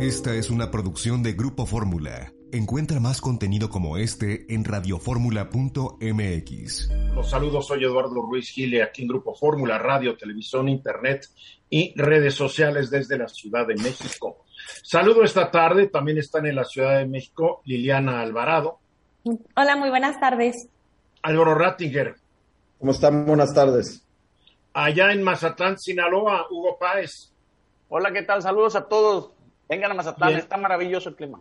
Esta es una producción de Grupo Fórmula. Encuentra más contenido como este en radioformula.mx. Los saludos, soy Eduardo Ruiz Gile, aquí en Grupo Fórmula, radio, televisión, internet y redes sociales desde la Ciudad de México. Saludo esta tarde, también están en la Ciudad de México Liliana Alvarado. Hola, muy buenas tardes. Álvaro Rattinger. ¿Cómo están? Buenas tardes. Allá en Mazatlán, Sinaloa, Hugo Páez. Hola, ¿qué tal? Saludos a todos. Vengan a Mazatlán, está maravilloso el clima.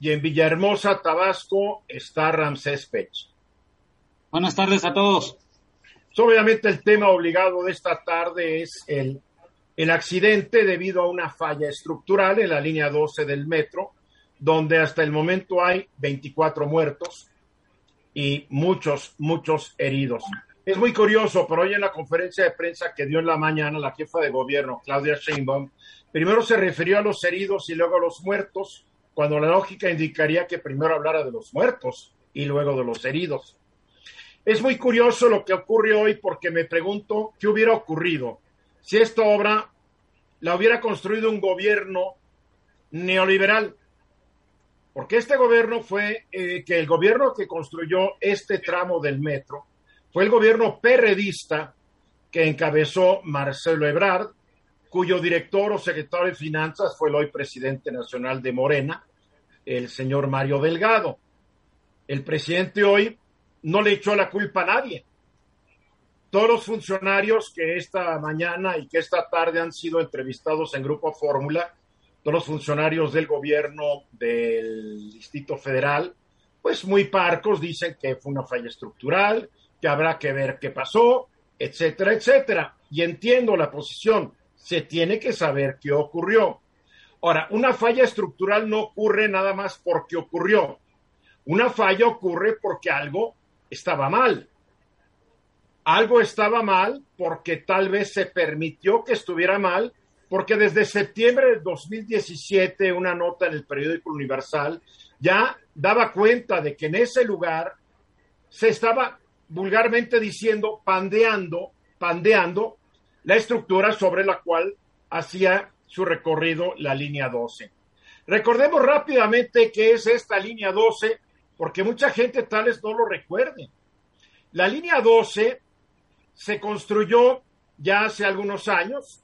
Y en Villahermosa, Tabasco, está Ramsés Pech. Buenas tardes a todos. Obviamente el tema obligado de esta tarde es el, el accidente debido a una falla estructural en la línea 12 del metro, donde hasta el momento hay 24 muertos y muchos, muchos heridos. Es muy curioso, pero hoy en la conferencia de prensa que dio en la mañana la jefa de gobierno, Claudia Sheinbaum, primero se refirió a los heridos y luego a los muertos, cuando la lógica indicaría que primero hablara de los muertos y luego de los heridos. Es muy curioso lo que ocurre hoy porque me pregunto qué hubiera ocurrido si esta obra la hubiera construido un gobierno neoliberal. Porque este gobierno fue eh, que el gobierno que construyó este tramo del metro fue el gobierno perredista que encabezó Marcelo Ebrard, cuyo director o secretario de Finanzas fue el hoy presidente nacional de Morena, el señor Mario Delgado. El presidente hoy no le echó la culpa a nadie. Todos los funcionarios que esta mañana y que esta tarde han sido entrevistados en Grupo Fórmula, todos los funcionarios del gobierno del Distrito Federal, pues muy parcos dicen que fue una falla estructural, que habrá que ver qué pasó, etcétera, etcétera. Y entiendo la posición, se tiene que saber qué ocurrió. Ahora, una falla estructural no ocurre nada más porque ocurrió. Una falla ocurre porque algo estaba mal. Algo estaba mal porque tal vez se permitió que estuviera mal, porque desde septiembre de 2017 una nota en el periódico Universal ya daba cuenta de que en ese lugar se estaba vulgarmente diciendo, pandeando, pandeando la estructura sobre la cual hacía su recorrido la línea 12. Recordemos rápidamente qué es esta línea 12, porque mucha gente tal vez no lo recuerde. La línea 12 se construyó ya hace algunos años,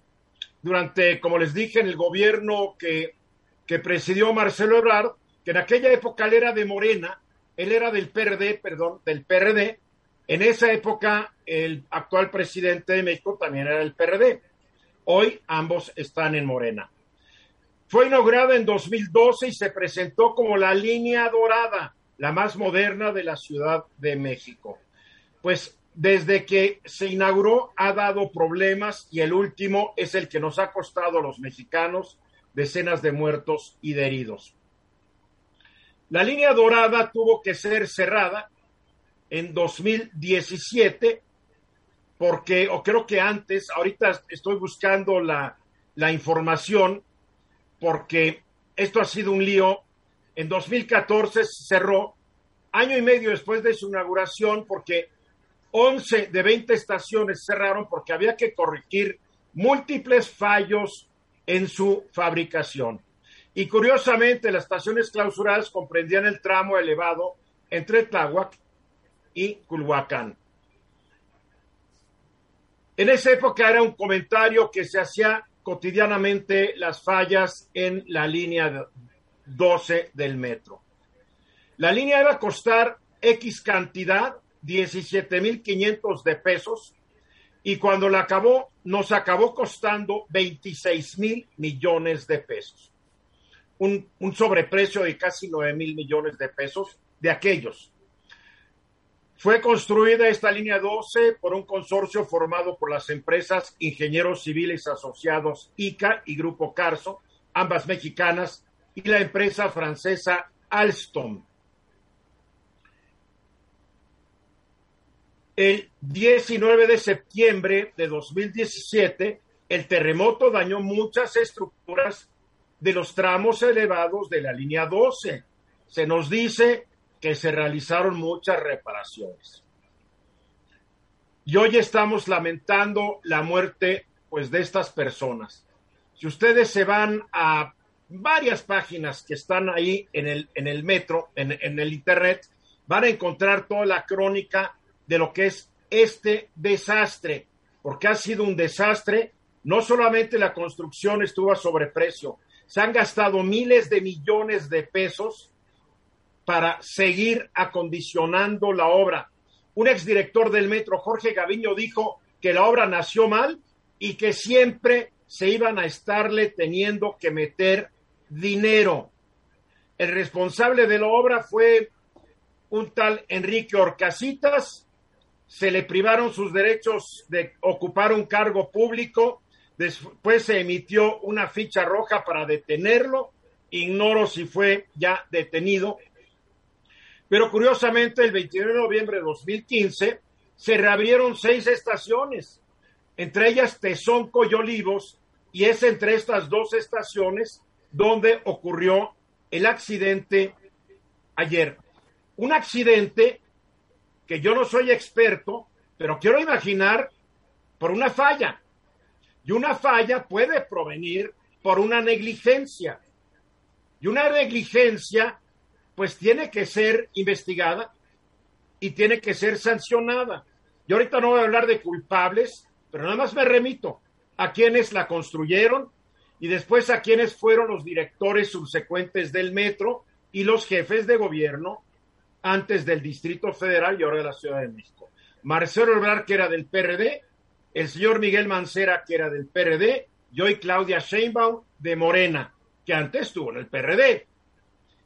durante, como les dije, en el gobierno que, que presidió Marcelo Ebrard, que en aquella época él era de Morena, él era del PRD, perdón, del PRD, en esa época, el actual presidente de México también era el PRD. Hoy ambos están en Morena. Fue inaugurada en 2012 y se presentó como la línea dorada, la más moderna de la Ciudad de México. Pues desde que se inauguró ha dado problemas y el último es el que nos ha costado a los mexicanos decenas de muertos y de heridos. La línea dorada tuvo que ser cerrada en 2017, porque, o creo que antes, ahorita estoy buscando la, la información, porque esto ha sido un lío. En 2014 se cerró, año y medio después de su inauguración, porque 11 de 20 estaciones cerraron porque había que corregir múltiples fallos en su fabricación. Y curiosamente, las estaciones clausuradas comprendían el tramo elevado entre Tláhuac y Culhuacán. En esa época era un comentario que se hacía cotidianamente las fallas en la línea 12 del metro. La línea iba a costar X cantidad, 17.500 de pesos, y cuando la acabó, nos acabó costando 26 mil millones de pesos. Un, un sobreprecio de casi 9 mil millones de pesos de aquellos. Fue construida esta línea 12 por un consorcio formado por las empresas Ingenieros Civiles Asociados ICA y Grupo Carso, ambas mexicanas, y la empresa francesa Alstom. El 19 de septiembre de 2017, el terremoto dañó muchas estructuras de los tramos elevados de la línea 12. Se nos dice que se realizaron muchas reparaciones. Y hoy estamos lamentando la muerte pues de estas personas. Si ustedes se van a varias páginas que están ahí en el, en el metro, en, en el internet, van a encontrar toda la crónica de lo que es este desastre, porque ha sido un desastre. No solamente la construcción estuvo a sobreprecio, se han gastado miles de millones de pesos para seguir acondicionando la obra. Un exdirector del metro, Jorge Gaviño, dijo que la obra nació mal y que siempre se iban a estarle teniendo que meter dinero. El responsable de la obra fue un tal Enrique Orcasitas, se le privaron sus derechos de ocupar un cargo público, después se emitió una ficha roja para detenerlo, ignoro si fue ya detenido, pero curiosamente el 29 de noviembre de 2015 se reabrieron seis estaciones, entre ellas Tezonco y y es entre estas dos estaciones donde ocurrió el accidente ayer. Un accidente que yo no soy experto, pero quiero imaginar por una falla. Y una falla puede provenir por una negligencia. Y una negligencia, pues tiene que ser investigada y tiene que ser sancionada. Yo ahorita no voy a hablar de culpables, pero nada más me remito a quienes la construyeron y después a quienes fueron los directores subsecuentes del metro y los jefes de gobierno antes del Distrito Federal y ahora de la Ciudad de México. Marcelo Ebrard, que era del PRD, el señor Miguel Mancera, que era del PRD, y Claudia Sheinbaum de Morena, que antes estuvo en el PRD.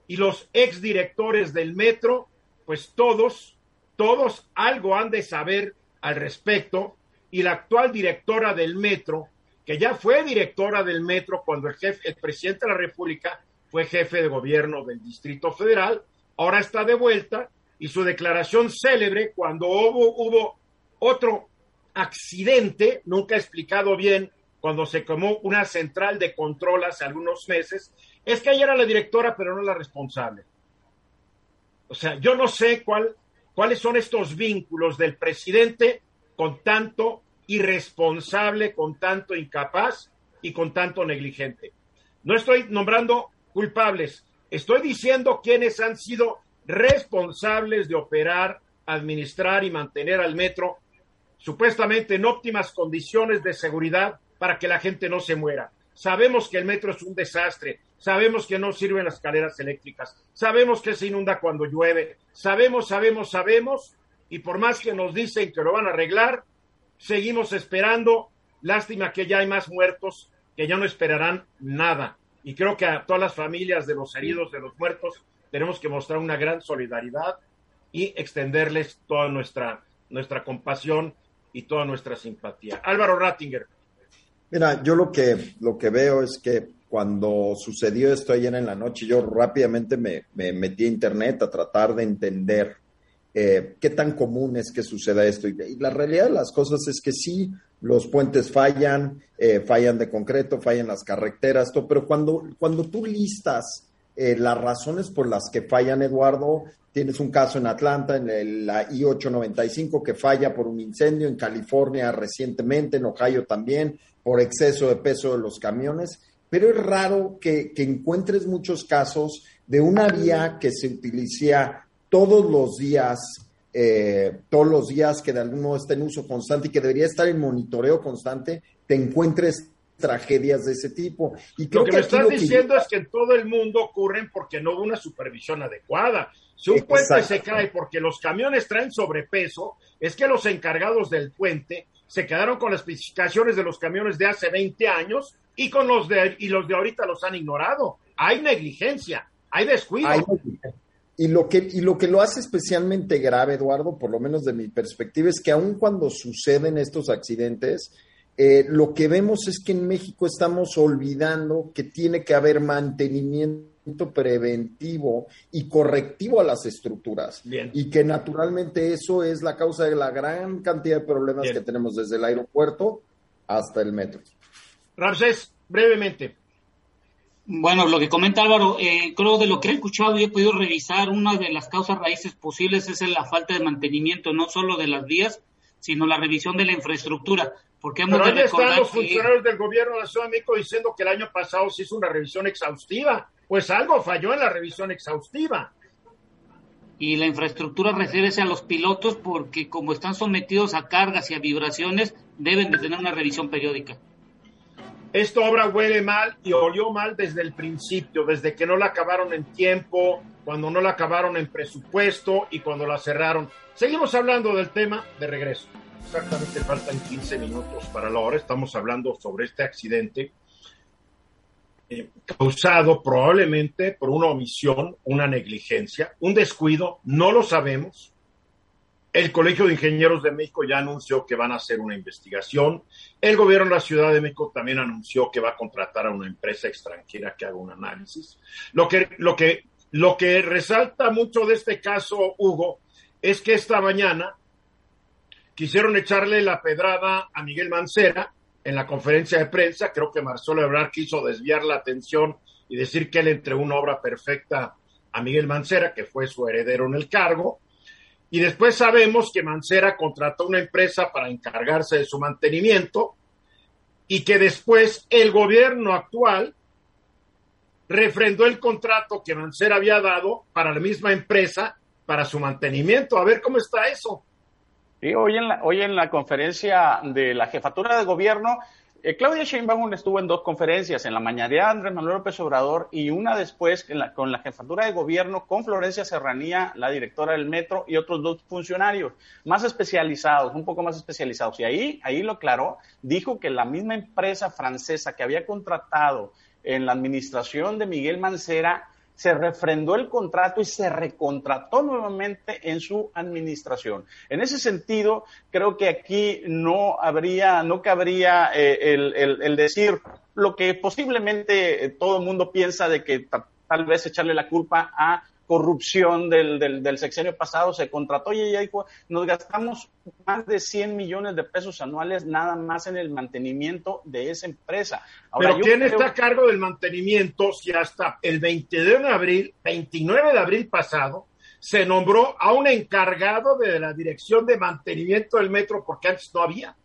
Y los exdirectores del metro, pues todos, todos algo han de saber al respecto, y la actual directora del metro, que ya fue directora del metro cuando el jefe, el presidente de la República fue jefe de gobierno del Distrito Federal, ahora está de vuelta y su declaración célebre cuando hubo, hubo otro accidente, nunca explicado bien, cuando se quemó una central de control hace algunos meses, es que ella era la directora, pero no la responsable. O sea, yo no sé cuál, cuáles son estos vínculos del presidente con tanto irresponsable, con tanto incapaz y con tanto negligente. No estoy nombrando culpables, Estoy diciendo quiénes han sido responsables de operar, administrar y mantener al metro supuestamente en óptimas condiciones de seguridad para que la gente no se muera. Sabemos que el metro es un desastre, sabemos que no sirven las escaleras eléctricas, sabemos que se inunda cuando llueve, sabemos, sabemos, sabemos, y por más que nos dicen que lo van a arreglar, seguimos esperando. Lástima que ya hay más muertos que ya no esperarán nada y creo que a todas las familias de los heridos, de los muertos, tenemos que mostrar una gran solidaridad y extenderles toda nuestra, nuestra compasión y toda nuestra simpatía. Álvaro Rattinger. Mira, yo lo que, lo que veo es que cuando sucedió esto ayer en la noche, yo rápidamente me, me metí a internet a tratar de entender eh, qué tan común es que suceda esto. Y, la realidad de las cosas es que sí, los puentes fallan, eh, fallan de concreto, fallan las carreteras, todo, pero cuando, cuando tú listas eh, las razones por las que fallan, Eduardo, tienes un caso en Atlanta, en el, la I-895, que falla por un incendio, en California recientemente, en Ohio también, por exceso de peso de los camiones, pero es raro que, que encuentres muchos casos de una vía que se utiliza todos los días, eh, todos los días que de algún modo está en uso constante y que debería estar en monitoreo constante, te encuentres tragedias de ese tipo. Y lo que, me estás diciendo es que en todo el mundo ocurren porque no hubo una supervisión adecuada. Si un puente se cae porque los camiones traen sobrepeso, es que los encargados del puente se quedaron con las especificaciones de los camiones de hace 20 años y con los de y los de ahorita los han ignorado. Hay negligencia, hay descuido. Y lo, que, y lo que lo hace especialmente grave, Eduardo, por lo menos de mi perspectiva, es que aun cuando suceden estos accidentes, eh, lo que vemos es que en México estamos olvidando que tiene que haber mantenimiento preventivo y correctivo a las estructuras. Y que naturalmente eso es la causa de la gran cantidad de problemas que tenemos desde el aeropuerto hasta el metro. Ramsés, brevemente. Bueno, lo que comenta Álvaro, eh, creo de lo que he escuchado y he podido revisar, una de las causas raíces posibles es la falta de mantenimiento, no solo de las vías, sino la revisión de la infraestructura. Porque hemos Pero de ahí están los que- funcionarios del gobierno de la Ciudad de México diciendo que el año pasado se hizo una revisión exhaustiva. Pues algo falló en la revisión exhaustiva. y la infraestructura refiere a los pilotos porque como están sometidos a cargas y a vibraciones, deben de tener una revisión periódica. Esta obra huele mal y olió mal desde el principio, desde que no la acabaron en tiempo, cuando no la acabaron en presupuesto y cuando la cerraron. Seguimos hablando del tema de regreso. Exactamente faltan 15 minutos para la hora. Estamos hablando sobre este accidente causado probablemente por una omisión, una negligencia, un descuido, no lo sabemos. El Colegio de Ingenieros de México ya anunció que van a hacer una investigación. El gobierno de la Ciudad de México también anunció que va a contratar a una empresa extranjera que haga un análisis. Lo que, lo que, lo que resalta mucho de este caso, Hugo, es que esta mañana quisieron echarle la pedrada a Miguel Mancera en la conferencia de prensa. Creo que Marcelo Ebrard quiso desviar la atención y decir que él entregó una obra perfecta a Miguel Mancera, que fue su heredero en el cargo. Y después sabemos que Mancera contrató una empresa para encargarse de su mantenimiento y que después el gobierno actual refrendó el contrato que Mancera había dado para la misma empresa para su mantenimiento. A ver cómo está eso. Sí, hoy en la, hoy en la conferencia de la jefatura de gobierno, eh, Claudia Sheinbaum estuvo en dos conferencias, en la mañana Andrés Manuel López Obrador y una después con la jefatura de gobierno con Florencia Serranía, la directora del metro y otros dos funcionarios más especializados, un poco más especializados. Y ahí, ahí lo aclaró, dijo que la misma empresa francesa que había contratado en la administración de Miguel Mancera se refrendó el contrato y se recontrató nuevamente en su administración. En ese sentido, creo que aquí no habría, no cabría eh, el, el- el decir lo que posiblemente todo el mundo piensa de que ta- tal vez echarle la culpa a corrupción del, del, del sexenio pasado, se contrató y ella dijo, nos gastamos más de 100 millones de pesos anuales nada más en el mantenimiento de esa empresa. Ahora, Pero ¿quién creo- está a cargo del mantenimiento si hasta el 22 de abril, 29 de abril pasado, se nombró a un encargado de la dirección de mantenimiento del metro porque antes no había?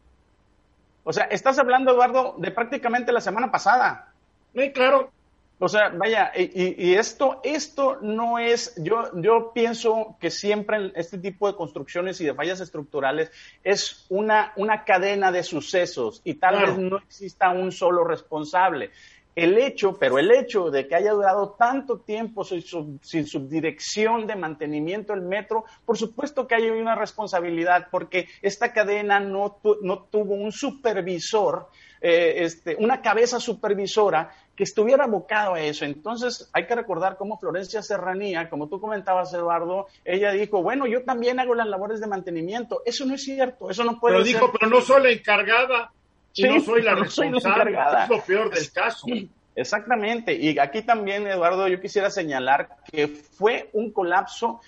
O sea, estás hablando, Eduardo, de prácticamente la semana pasada. Sí, claro. O sea, vaya, y, y- esto, esto no es, yo, yo pienso que siempre en este tipo de construcciones y de fallas estructurales es una, una cadena de sucesos y tal Claro. vez no exista un solo responsable. El hecho, pero el hecho de que haya durado tanto tiempo sin, sub- sin subdirección de mantenimiento del metro, por supuesto que hay una responsabilidad porque esta cadena no, tu- no tuvo un supervisor, eh, este, una cabeza supervisora que estuviera abocado a eso. Entonces hay que recordar cómo Florencia Serranía, como tú comentabas, Eduardo, ella dijo, bueno, yo también hago las labores de mantenimiento. Eso no es cierto, eso no puede Pero ser. dijo, pero no soy la encargada y Sí, no soy la no soy la responsable. encargada. es lo peor del caso. Exactamente. Y aquí también, Eduardo, yo quisiera señalar que fue un colapso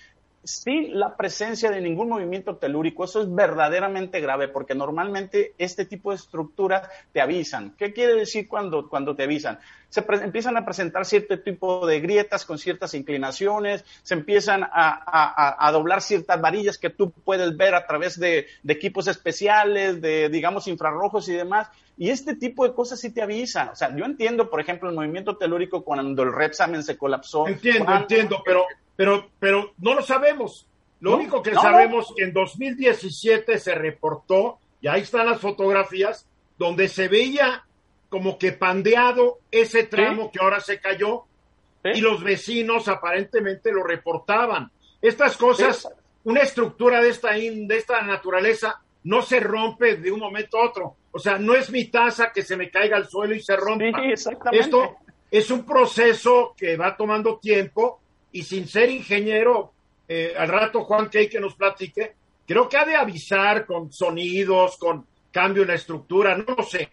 sin la presencia de ningún movimiento telúrico. Eso es verdaderamente grave porque normalmente este tipo de estructuras te avisan. ¿Qué quiere decir cuando, cuando te avisan? Se empiezan a presentar cierto tipo de grietas con ciertas inclinaciones, se empiezan a, a- a- a doblar ciertas varillas que tú puedes ver a través de, de equipos especiales, de, digamos, infrarrojos y demás. Y este tipo de cosas sí te avisan. O sea, yo entiendo, por ejemplo, el movimiento telúrico cuando el Repsamen se colapsó. Entiendo, cuando- entiendo, pero, pero, pero no lo sabemos. Lo No, único que no, sabemos que en 2017 se reportó, y ahí están las fotografías, donde se veía como que pandeado ese tramo que ahora se cayó ¿Sí? y los vecinos aparentemente lo reportaban. Estas cosas, Sí. una estructura de esta, in- de esta naturaleza no se rompe de un momento a otro. O sea, no es mi taza que se me caiga al suelo y se rompa. Esto es un proceso que va tomando tiempo y sin ser ingeniero, eh, al rato Juan Key que nos platique, creo que ha de avisar con sonidos, con cambio en la estructura, no lo sé.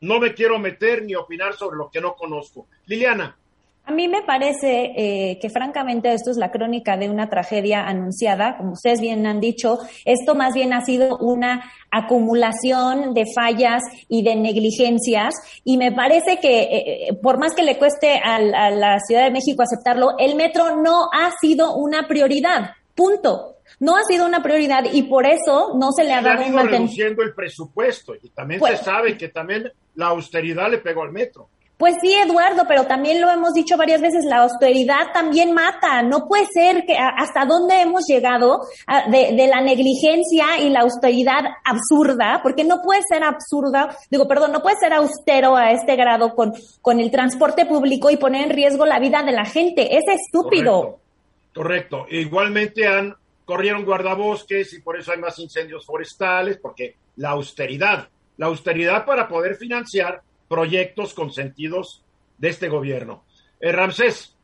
No me quiero meter ni opinar sobre lo que no conozco. Liliana. A mí me parece eh, que francamente esto es la crónica de una tragedia anunciada, como ustedes bien han dicho, esto más bien ha sido una acumulación de fallas y de negligencias y me parece que eh, por más que le cueste al- a, la Ciudad de México aceptarlo, el metro no ha sido una prioridad, punto. No ha sido una prioridad y por eso no se le ha dado un mantenimiento. reduciendo el presupuesto y también se pues sabe que también la austeridad le pegó al metro. Pues sí, Eduardo, pero también lo hemos dicho varias veces, la austeridad también mata. No puede ser que hasta dónde hemos llegado de, de, la negligencia y la austeridad absurda, porque no puede ser absurda, digo, perdón, no puede ser austero a este grado con, con el transporte público y poner en riesgo la vida de la gente. Es estúpido. Correcto. Correcto. Igualmente han corrieron guardabosques y por eso hay más incendios forestales, porque la austeridad, la austeridad para poder financiar proyectos consentidos de este gobierno. Eh, Ramsés.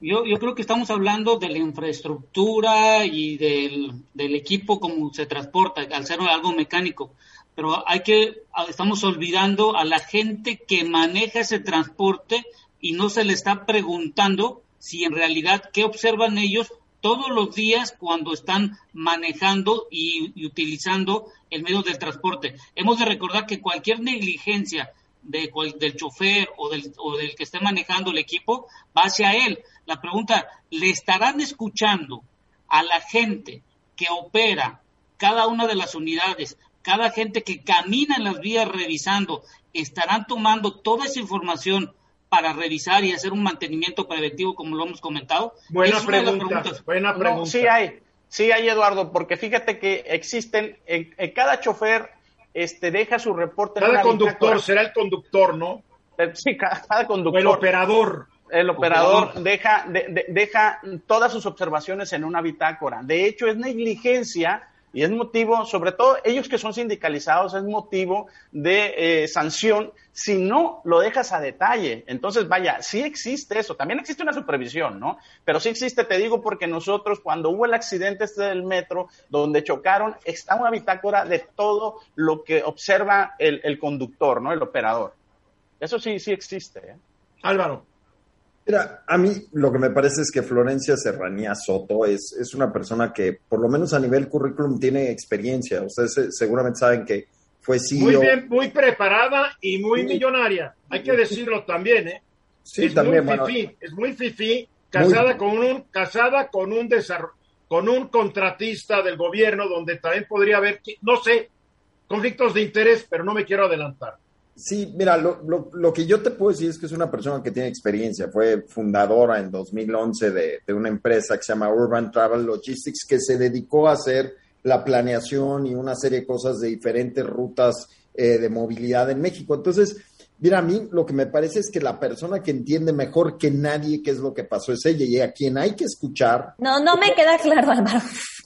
Yo, yo creo que estamos hablando de la infraestructura y del, del equipo como se transporta, al ser algo mecánico. Pero hay que, estamos olvidando a la gente que maneja ese transporte y no se le está preguntando si en realidad qué observan ellos todos los días cuando están manejando y, y, utilizando el medio del transporte. Hemos de recordar que cualquier negligencia del chofer o del, o del que esté manejando el equipo va hacia él. La pregunta, ¿le estarán escuchando a la gente que opera cada una de las unidades, cada gente que camina en las vías revisando, estarán tomando toda esa información para revisar y hacer un mantenimiento preventivo como lo hemos comentado? Buena pregunta, buena pregunta. sí hay, sí hay Eduardo, porque fíjate que existen en cada chofer este, deja su reporte. Cada conductor será el conductor, ¿no? Eh, sí, cada, conductor. el operador. El operador, deja, deja todas sus observaciones en una bitácora. De hecho, es negligencia y es motivo, sobre todo ellos que son sindicalizados, es motivo de eh, sanción si no lo dejas a detalle. Entonces, vaya, sí existe eso. También existe una supervisión, ¿no? Pero sí existe, te digo, porque nosotros, cuando hubo el accidente este del metro, donde chocaron, está una bitácora de todo lo que observa el, el conductor, ¿no? El operador. Eso sí, sí existe. ¿eh? Álvaro. Mira, a mí lo que me parece es que Florencia Serranía Soto es, es una persona que, por lo menos a nivel currículum, tiene experiencia. Ustedes seguramente saben que fue CEO. Muy bien, muy preparada y muy millonaria. Hay que decirlo también, ¿eh? Sí, es también. Muy fifí, es muy fifí, casada con un, casada con un con un contratista del gobierno donde también podría haber, no sé, conflictos de interés, pero no me quiero adelantar. Sí, mira, lo, lo, lo, que yo te puedo decir es que es una persona que tiene experiencia. Fue fundadora en 2011 de, de, una empresa que se llama Urban Travel Logistics, que se dedicó a hacer la planeación y una serie de cosas de diferentes rutas eh, de movilidad en México. Entonces, mira, a mí lo que me parece es que la persona que entiende mejor que nadie qué es lo que pasó es ella y a quien hay que escuchar. No, no me queda claro, Álvaro.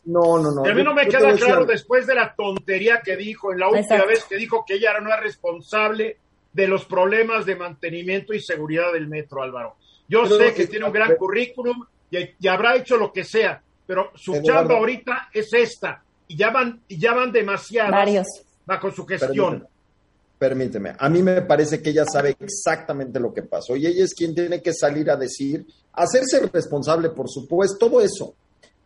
No, no, no. a mí no me queda claro después de la tontería que dijo en la última vez que dijo que ella no es responsable de los problemas de mantenimiento y seguridad del metro, Álvaro. Yo sé que tiene un gran currículum y, habrá hecho lo que sea, pero su chamba ahorita es esta y ya van, y ya van demasiadas bajo su gestión. Permíteme, a mí me parece que ella sabe exactamente lo que pasó y ella es quien tiene que salir a decir, hacerse responsable, por supuesto, todo eso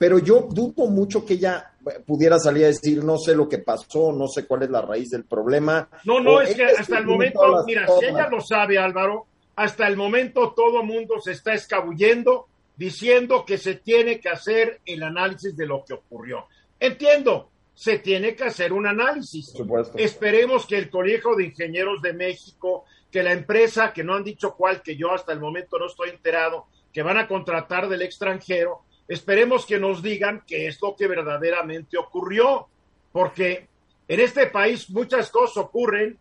pero yo dudo mucho que ella pudiera salir a decir, no sé lo que pasó, no sé cuál es la raíz del problema. No, no, es que hasta el momento, mira, si ella lo sabe, Álvaro, hasta el momento todo mundo se está escabullendo diciendo que se tiene que hacer el análisis de lo que ocurrió. Entiendo, se tiene que hacer un análisis. supuesto. Esperemos que el Colegio de Ingenieros de México, que la empresa, que no han dicho cuál, que yo hasta el momento no estoy enterado, que van a contratar del extranjero, Esperemos que nos digan qué es lo que verdaderamente ocurrió, porque en este país muchas cosas ocurren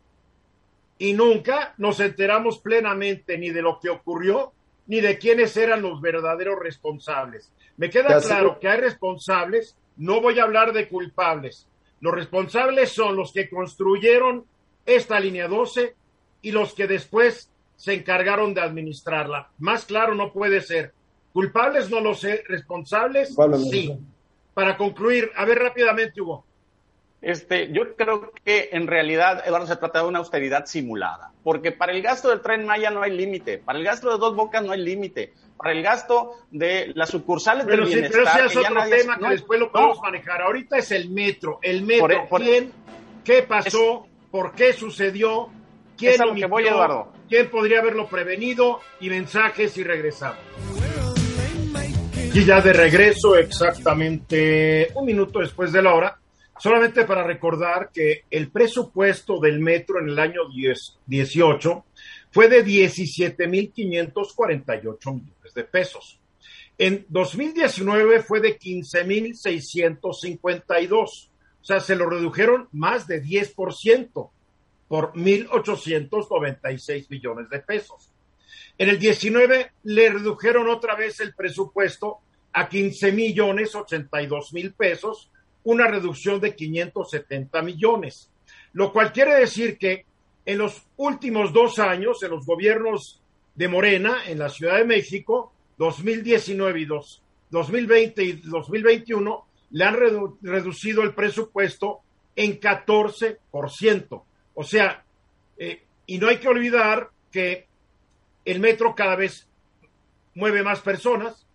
y nunca nos enteramos plenamente ni de lo que ocurrió ni de quiénes eran los verdaderos responsables. Me queda claro que hay responsables, no voy a hablar de culpables. Los responsables son los que construyeron esta línea 12 y los que después se encargaron de administrarla. Más claro no puede ser. Culpables no lo sé, responsables sí. Para concluir, a ver rápidamente, Hugo. Este, yo creo que en realidad, Eduardo, se trata de una austeridad simulada, porque para el gasto del tren Maya no hay límite, para el gasto de dos bocas no hay límite, para el gasto de las sucursales del bienestar. Pero ese es otro tema que después lo podemos manejar. Ahorita es el metro, el metro. ¿Quién? ¿Qué pasó? ¿Por qué sucedió? ¿Quién es que voy, ¿Quién podría haberlo prevenido? Y mensajes y regresamos. Y ya de regreso, exactamente un minuto después de la hora, solamente para recordar que el presupuesto del metro en el año 18 fue de 17.548 millones de pesos. En 2019 fue de 15.652. O sea, se lo redujeron más de 10% por 1.896 millones de pesos. En el 19 le redujeron otra vez el presupuesto a 15 millones 82 mil pesos, una reducción de 570 millones, lo cual quiere decir que en los últimos dos años, en los gobiernos de Morena, en la Ciudad de México, 2019 y 2020 y 2021, le han reducido el presupuesto en 14%. O sea, eh, y no hay que olvidar que el metro cada vez mueve más personas.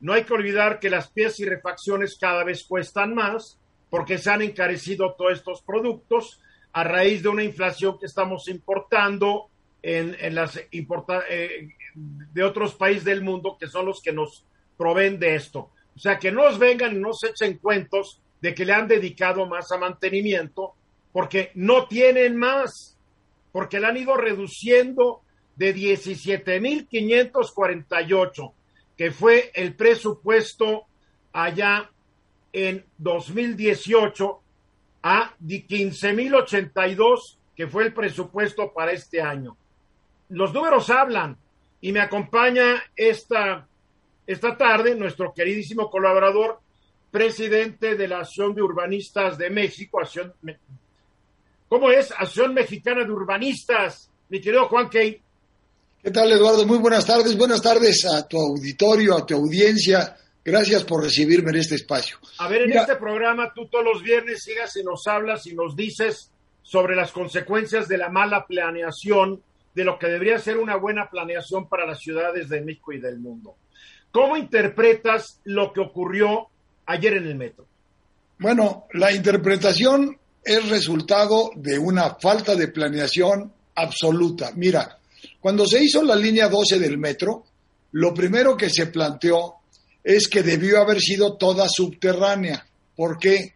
No hay que olvidar que las piezas y refacciones cada vez cuestan más porque se han encarecido todos estos productos a raíz de una inflación que estamos importando en, las eh, de otros países del mundo que son los que nos proveen de esto. O sea, que no nos vengan y nos echen cuentos de que le han dedicado más a mantenimiento porque no tienen más, porque le han ido reduciendo de 17.548, que fue el presupuesto allá en 2018, a 15.082, que fue el presupuesto para este año. Los números hablan y me acompaña esta, esta tarde nuestro queridísimo colaborador, presidente de la Asociación de Urbanistas de México, ¿cómo es? Asociación Mexicana de Urbanistas, mi querido Juan Key. ¿Qué tal, Eduardo? Muy buenas tardes. Buenas tardes a tu auditorio, a tu audiencia. Gracias por recibirme en este espacio. A ver, en este programa tú todos los viernes sigas y nos hablas y nos dices sobre las consecuencias de la mala planeación, de lo que debería ser una buena planeación para las ciudades de México y del mundo. ¿Cómo interpretas lo que ocurrió ayer en el metro? Bueno, la interpretación es resultado de una falta de planeación absoluta. Mira, cuando se hizo la línea 12 del metro, lo primero que se planteó es que debió haber sido toda subterránea. ¿Por qué?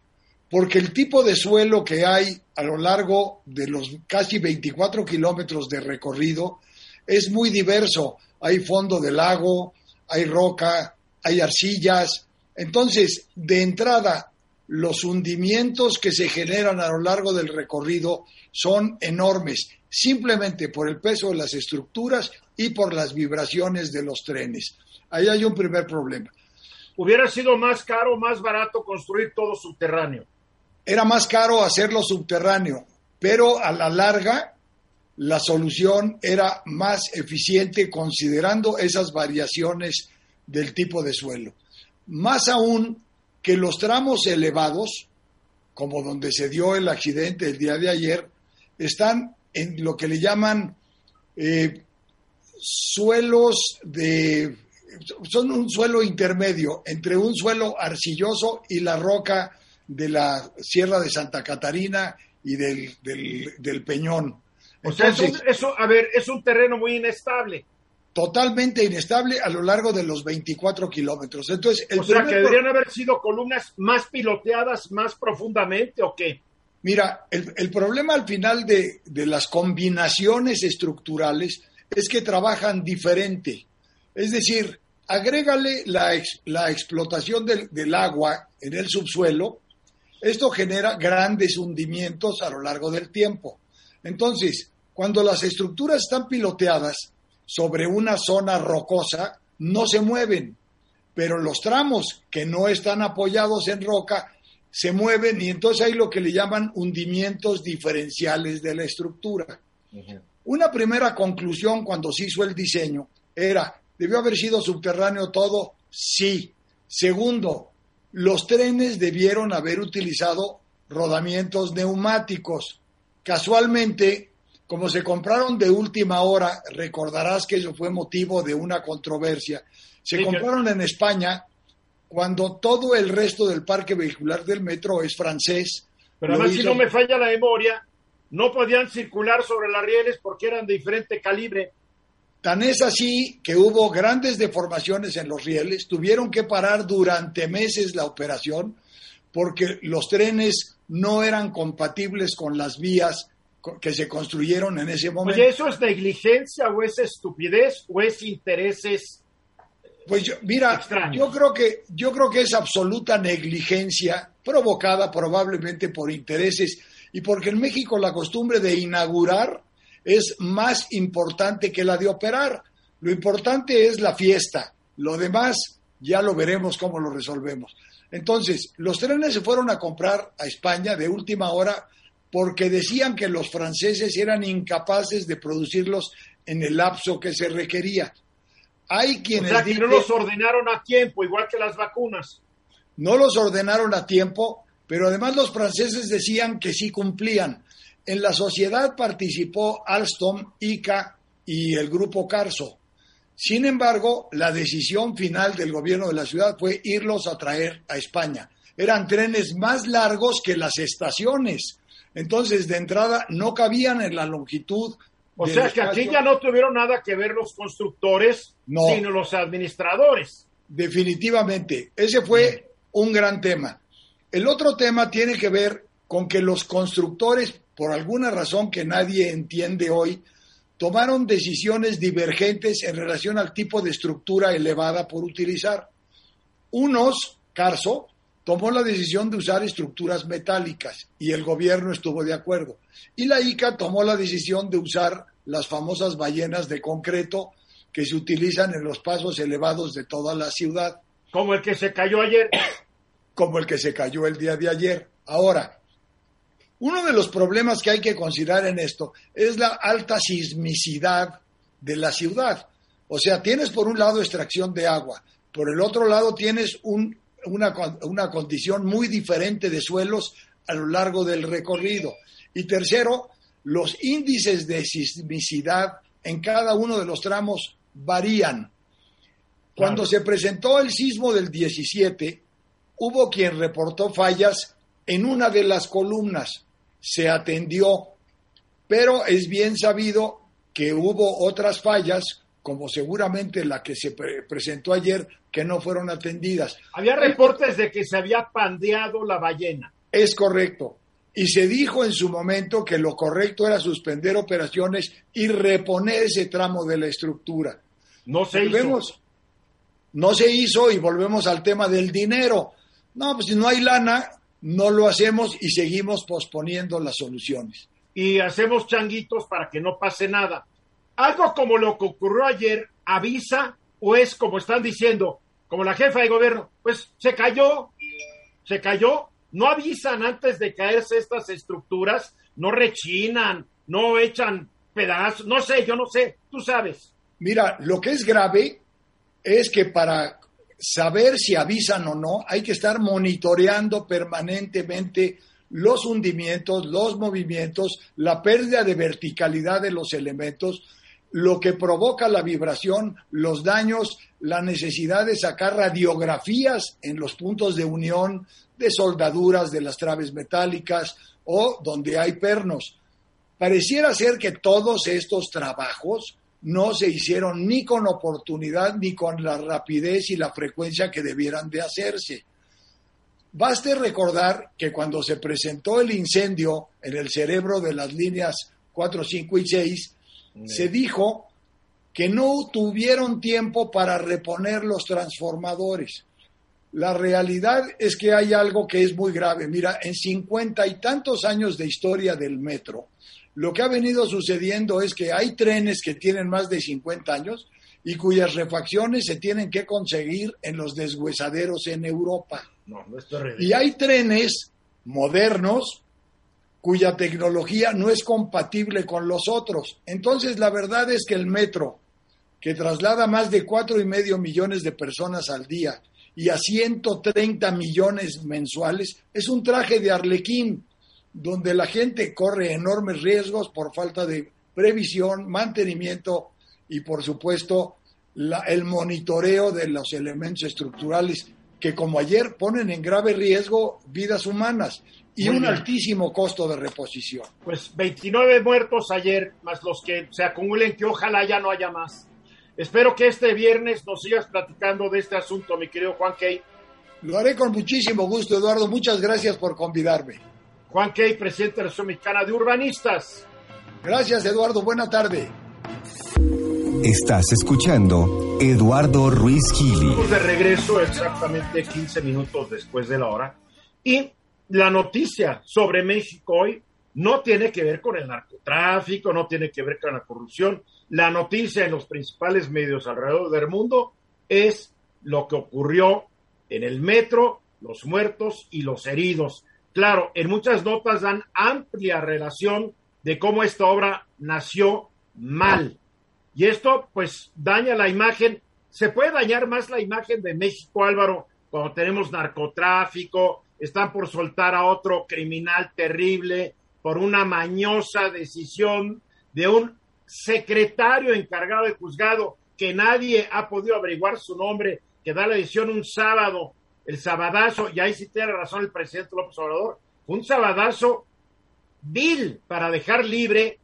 Porque el tipo de suelo que hay a lo largo de los casi 24 kilómetros de recorrido es muy diverso. Hay fondo de lago, hay roca, hay arcillas. Entonces, de entrada, los hundimientos que se generan a lo largo del recorrido son enormes simplemente por el peso de las estructuras y por las vibraciones de los trenes. Ahí hay un primer problema. ¿Hubiera sido más caro más barato construir todo subterráneo? Era más caro hacerlo subterráneo, pero a la larga la solución era más eficiente considerando esas variaciones del tipo de suelo. Más aún que los tramos elevados, como donde se dio el accidente el día de ayer, están en lo que le llaman eh, suelos de... son un suelo intermedio entre un suelo arcilloso y la roca de la Sierra de Santa Catarina y del, del, Peñón. O sea, eso, a ver, es un terreno muy inestable. Totalmente inestable a lo largo de los 24 kilómetros. Entonces, el o sea, que deberían haber sido columnas más piloteadas más profundamente o qué? Mira, el, problema al final de, las combinaciones estructurales es que trabajan diferente. Es decir, agrégale la, la explotación del, del, agua en el subsuelo, esto genera grandes hundimientos a lo largo del tiempo. Entonces, cuando las estructuras están piloteadas sobre una zona rocosa, no se mueven, pero los tramos que no están apoyados en roca se mueven y entonces hay lo que le llaman hundimientos diferenciales de la estructura. Una primera conclusión cuando se hizo el diseño era, ¿debió haber sido subterráneo todo? Sí. Segundo, los trenes debieron haber utilizado rodamientos neumáticos. Casualmente, como se compraron de última hora, recordarás que eso fue motivo de una controversia, se compraron en España cuando todo el resto del parque vehicular del metro es francés. Pero además, si no me falla la memoria, no podían circular sobre las rieles porque eran de diferente calibre. Tan es así que hubo grandes deformaciones en los rieles, tuvieron que parar durante meses la operación porque los trenes no eran compatibles con las vías que se construyeron en ese momento. Oye, ¿eso es negligencia o es estupidez o es intereses? Pues yo, mira, yo creo que yo creo que es absoluta negligencia provocada probablemente por intereses y porque en México la costumbre de inaugurar es más importante que la de operar. Lo importante es la fiesta. Lo demás ya lo veremos cómo lo resolvemos. Entonces, los trenes se fueron a comprar a España de última hora porque decían que los franceses eran incapaces de producirlos en el lapso que se requería. Hay quienes o sea, que no los ordenaron a tiempo, igual que las vacunas. No los ordenaron a tiempo, pero además los franceses decían que sí cumplían. En la sociedad participó Alstom, ICA y el grupo Carso. Sin embargo, la decisión final del gobierno de la ciudad fue irlos a traer a España. Eran trenes más largos que las estaciones. Entonces, de entrada, no cabían en la longitud. O sea que aquí ya no tuvieron nada que ver los constructores, sino los administradores. Definitivamente. Ese fue un gran tema. El otro tema tiene que ver con que los constructores por alguna razón que nadie entiende hoy, tomaron decisiones divergentes en relación al tipo de estructura elevada por utilizar. Unos, Carso, tomó la decisión de usar estructuras metálicas y el gobierno estuvo de acuerdo. Y la ICA tomó la decisión de usar las famosas ballenas de concreto que se utilizan en los pasos elevados de toda la ciudad. Como el que se cayó ayer. Como el que se cayó el día de ayer. Ahora, uno de los problemas que hay que considerar en esto es la alta sismicidad de la ciudad. O sea, tienes por un lado extracción de agua, por el otro lado tienes una, una condición muy diferente de suelos a lo largo del recorrido. Y tercero, los índices de sismicidad en cada uno de los tramos varían. Cuando se presentó el sismo del 17, hubo quien reportó fallas en una de las columnas, se atendió, pero es bien sabido que hubo otras fallas, como seguramente la que se presentó ayer, que no fueron atendidas. Había reportes de que se había pandeado la ballena. Es correcto. Y se dijo en su momento que lo correcto era suspender operaciones y reponer ese tramo de la estructura. No se hizo. No se hizo y volvemos al tema del dinero. No, pues si no hay lana, no lo hacemos y seguimos posponiendo las soluciones. Y hacemos changuitos para que no pase nada. Algo como lo que ocurrió ayer, avisa o es como están diciendo, como la jefa de gobierno, pues se cayó, se cayó, no avisan antes de caerse estas estructuras, no rechinan, no echan pedazos, no sé, yo no sé, tú sabes. Mira, lo que es grave es que para saber si avisan o no, hay que estar monitoreando permanentemente los hundimientos, los movimientos, la pérdida de verticalidad de los elementos, lo que provoca la vibración, los daños, la necesidad de sacar radiografías en los puntos de unión de soldaduras de las traves metálicas o donde hay pernos. Pareciera ser que todos estos trabajos no se hicieron ni con oportunidad ni con la rapidez y la frecuencia que debieran de hacerse. Baste recordar que cuando se presentó el incendio en el cerebro de las líneas 4, 5 y 6, se dijo que no tuvieron tiempo para reponer los transformadores. La realidad es que hay algo que es muy grave. Mira, en cincuenta y tantos años de historia del metro, lo que ha venido sucediendo es que hay trenes que tienen más de 50 años y cuyas refacciones se tienen que conseguir en los deshuesaderos en Europa. y hay trenes modernos cuya tecnología no es compatible con los otros. Entonces, la verdad es que el metro, que traslada más de cuatro y medio millones de personas al día y a 130 millones mensuales, es un traje de arlequín donde la gente corre enormes riesgos por falta de previsión, mantenimiento y, por supuesto, el monitoreo de los elementos estructurales que, como ayer, ponen en grave riesgo vidas humanas y un altísimo costo de reposición. Pues 29 muertos ayer, más los que se acumulen, que ojalá ya no haya más. Espero que este viernes nos sigas platicando de este asunto, mi querido Juan Key. Lo haré con muchísimo gusto, Eduardo. Muchas gracias por convidarme. Juan Key, presidente de la Asociación Mexicana de Urbanistas. Gracias, Eduardo. Buena tarde. Estás escuchando Eduardo Ruiz Gili. Estamos de regreso exactamente 15 minutos después de la hora. Y la noticia sobre México hoy no tiene que ver con el narcotráfico, no tiene que ver con la corrupción. La noticia en los principales medios alrededor del mundo es lo que ocurrió en el metro, los muertos y los heridos. Claro, en muchas notas dan amplia relación de cómo esta obra nació mal. Y esto pues daña la imagen, se puede dañar más la imagen de México, Álvaro, cuando tenemos narcotráfico, están por soltar a otro criminal terrible, por una mañosa decisión de un secretario encargado de juzgado que nadie ha podido averiguar su nombre, que da la decisión un sábado, el sabadazo, y ahí sí tiene razón el presidente López Obrador, un sabadazo vil para dejar libre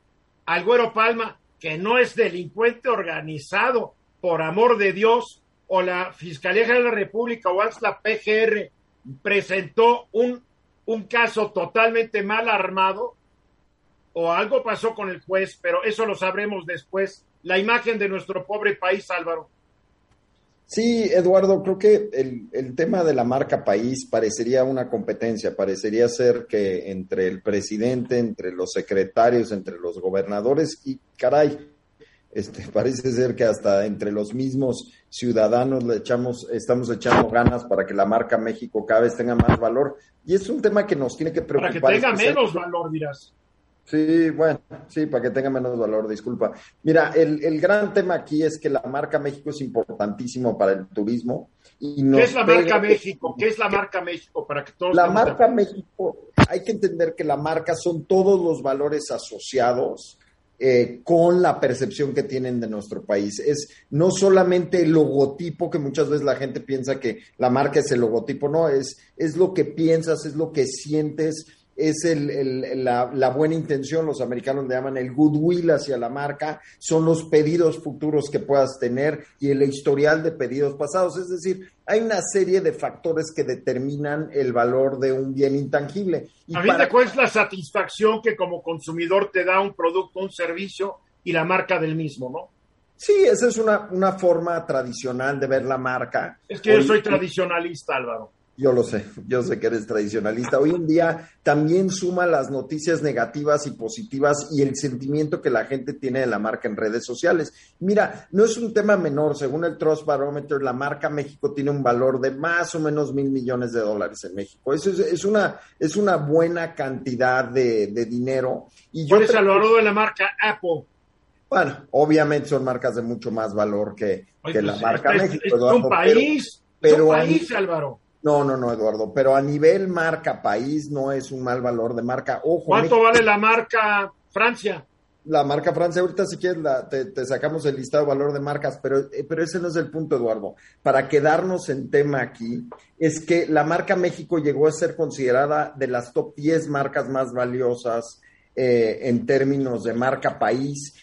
al Güero Palma, que no es delincuente organizado, por amor de Dios, o la Fiscalía General de la República o la PGR presentó un un caso totalmente mal armado o algo pasó con el juez, pero eso lo sabremos después. La imagen de nuestro pobre país, Álvaro. Sí, Eduardo, creo que el, el, tema de la marca país parecería una competencia, parecería ser que entre el presidente, entre los secretarios, entre los gobernadores y caray, este, parece ser que hasta entre los mismos ciudadanos le echamos, estamos echando ganas para que la marca México cada vez tenga más valor. Y es un tema que nos tiene que preocupar. Para que tenga menos valor, dirás. Sí, bueno, sí, para que tenga menos valor, disculpa. Mira, el, el gran tema aquí es que la marca México es importantísimo para el turismo. Y ¿Qué es la marca México? ¿Qué es la marca México? Para que todos la marca México, hay que entender que la marca son todos los valores asociados eh, con la percepción que tienen de nuestro país. Es no solamente el logotipo, que muchas veces la gente piensa que la marca es el logotipo, no, es, es lo que piensas, es lo que sientes, es el, la, buena intención, los americanos le llaman el goodwill hacia la marca, son los pedidos futuros que puedas tener y el historial de pedidos pasados. Es decir, hay una serie de factores que determinan el valor de un bien intangible. Y A mí para... cuál es la satisfacción que como consumidor te da un producto, un servicio y la marca del mismo, ¿no? Sí, esa es una, una forma tradicional de ver la marca. Es que yo soy tradicionalista, Álvaro. Yo lo sé, yo sé que eres tradicionalista. Hoy en día también suma las noticias negativas y positivas y el sentimiento que la gente tiene de la marca en redes sociales. Mira, no es un tema menor. Según el Trust Barometer, la marca México tiene un valor de más o menos mil millones de dólares en México. Eso es, es una, es una buena cantidad de, de dinero. Y yo ¿Cuál es el valor de la marca Apple? Bueno, obviamente son marcas de mucho más valor que, que la pues, marca México. Es, un país, pero, pero un país, Álvaro no, no, no, Eduardo, pero a nivel marca país no es un mal valor de marca. Ojo. ¿Cuánto vale la marca Francia? La marca Francia, ahorita si quieres te, sacamos el listado de valor de marcas, pero, eh, pero ese no es el punto, Eduardo. Para quedarnos en tema aquí, es que la marca México llegó a ser considerada de las top 10 marcas más valiosas eh, en términos de marca país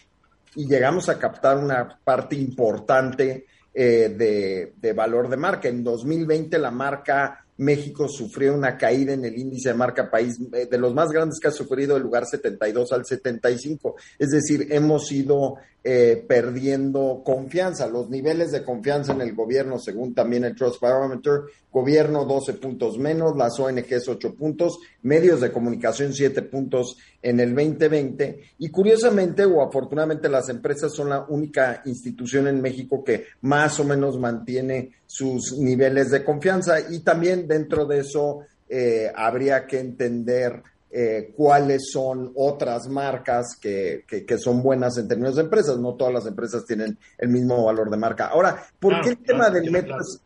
y llegamos a captar una parte importante eh, de, valor de marca. En 2020 la marca México sufrió una caída en el índice de marca país eh, de los más grandes que ha sufrido del lugar 72 al 75. Es decir, hemos ido eh, perdiendo confianza. Los niveles de confianza en el gobierno, según también el Trust Barometer, gobierno 12 puntos menos, las ONGs 8 puntos, medios de comunicación 7 puntos en el 2020. Y curiosamente o afortunadamente las empresas son la única institución en México que más o menos mantiene sus niveles de confianza y también dentro de eso eh, habría que entender eh, cuáles son otras marcas que, que, son buenas en términos de empresas. No todas las empresas tienen el mismo valor de marca. Ahora, ¿por qué el tema del metro es,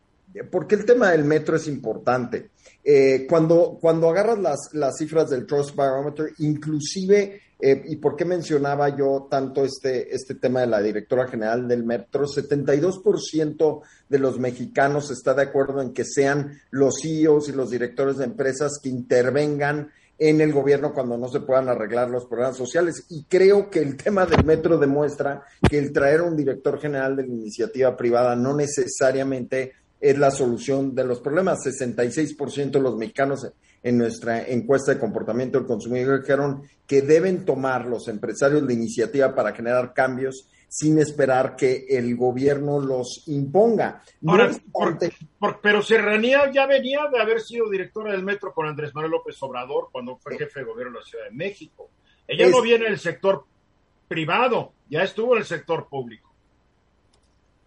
¿por el tema del metro es importante? Eh, cuando, cuando agarras las, las cifras del Trust Barometer, inclusive eh, ¿Y por qué mencionaba yo tanto este, este tema de la directora general del metro? 72% de los mexicanos está de acuerdo en que sean los CEOs y los directores de empresas que intervengan en el gobierno cuando no se puedan arreglar los problemas sociales. Y creo que el tema del metro demuestra que el traer a un director general de la iniciativa privada no necesariamente es la solución de los problemas. 66% de los mexicanos en nuestra encuesta de comportamiento del consumidor dijeron que deben tomar los empresarios la iniciativa para generar cambios sin esperar que el gobierno los imponga. pero Serranía ya venía de haber sido directora del metro con Andrés Manuel López Obrador cuando fue jefe de gobierno de la Ciudad de México. Ella no viene del sector privado, ya estuvo en el sector público.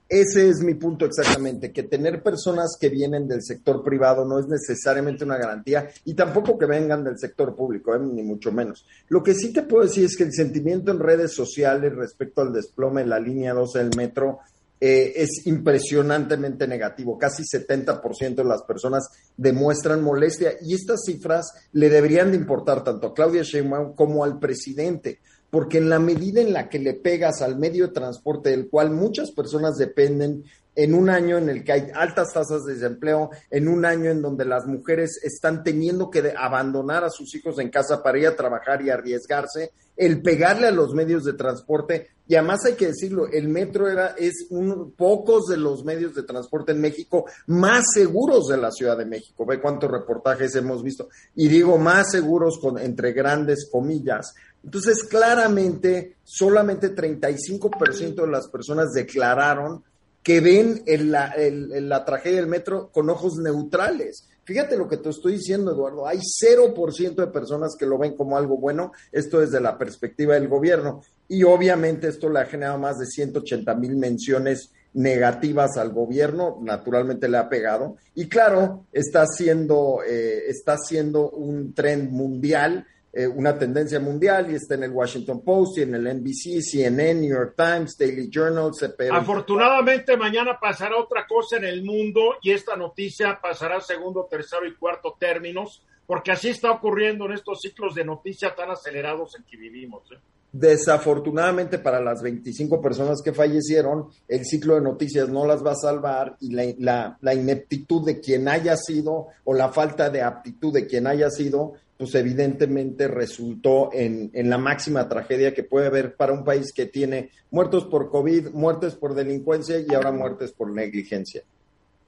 Ese es mi punto exactamente, que tener personas que vienen del sector privado no es necesariamente una garantía y tampoco que vengan del sector público, ¿eh? ni mucho menos. Lo que sí te puedo decir es que el sentimiento en redes sociales respecto al desplome en la línea 12 del metro eh, es impresionantemente negativo. Casi 70% de las personas demuestran molestia y estas cifras le deberían de importar tanto a Claudia Sheinbaum como al presidente porque en la medida en la que le pegas al medio de transporte del cual muchas personas dependen, en un año en el que hay altas tasas de desempleo, en un año en donde las mujeres están teniendo que abandonar a sus hijos en casa para ir a trabajar y arriesgarse, el pegarle a los medios de transporte, y además hay que decirlo, el metro era, es un, pocos de los medios de transporte en México más seguros de la Ciudad de México. Ve cuántos reportajes hemos visto. Y digo más seguros con, entre grandes comillas, entonces, claramente, solamente 35% de las personas declararon que ven la, tragedia del metro con ojos neutrales. Fíjate lo que te estoy diciendo, Eduardo. Hay 0% de personas que lo ven como algo bueno. Esto desde la perspectiva del gobierno. Y obviamente esto le ha generado más de 180 mil menciones negativas al gobierno, naturalmente le ha pegado. Y claro, está siendo, eh, está siendo un tren mundial eh, una tendencia mundial y está en el Washington Post y en el NBC, CNN, New York Times, Daily Journal, CPR. Afortunadamente mañana pasará otra cosa en el mundo y esta noticia pasará segundo, tercero y cuarto términos, porque así está ocurriendo en estos ciclos de noticias tan acelerados en que vivimos. ¿eh? Desafortunadamente para las 25 personas que fallecieron, el ciclo de noticias no las va a salvar y la, la ineptitud de quien haya sido o la falta de aptitud de quien haya sido pues evidentemente resultó en, en, la máxima tragedia que puede haber para un país que tiene muertos por COVID, muertes por delincuencia y ahora muertes por negligencia.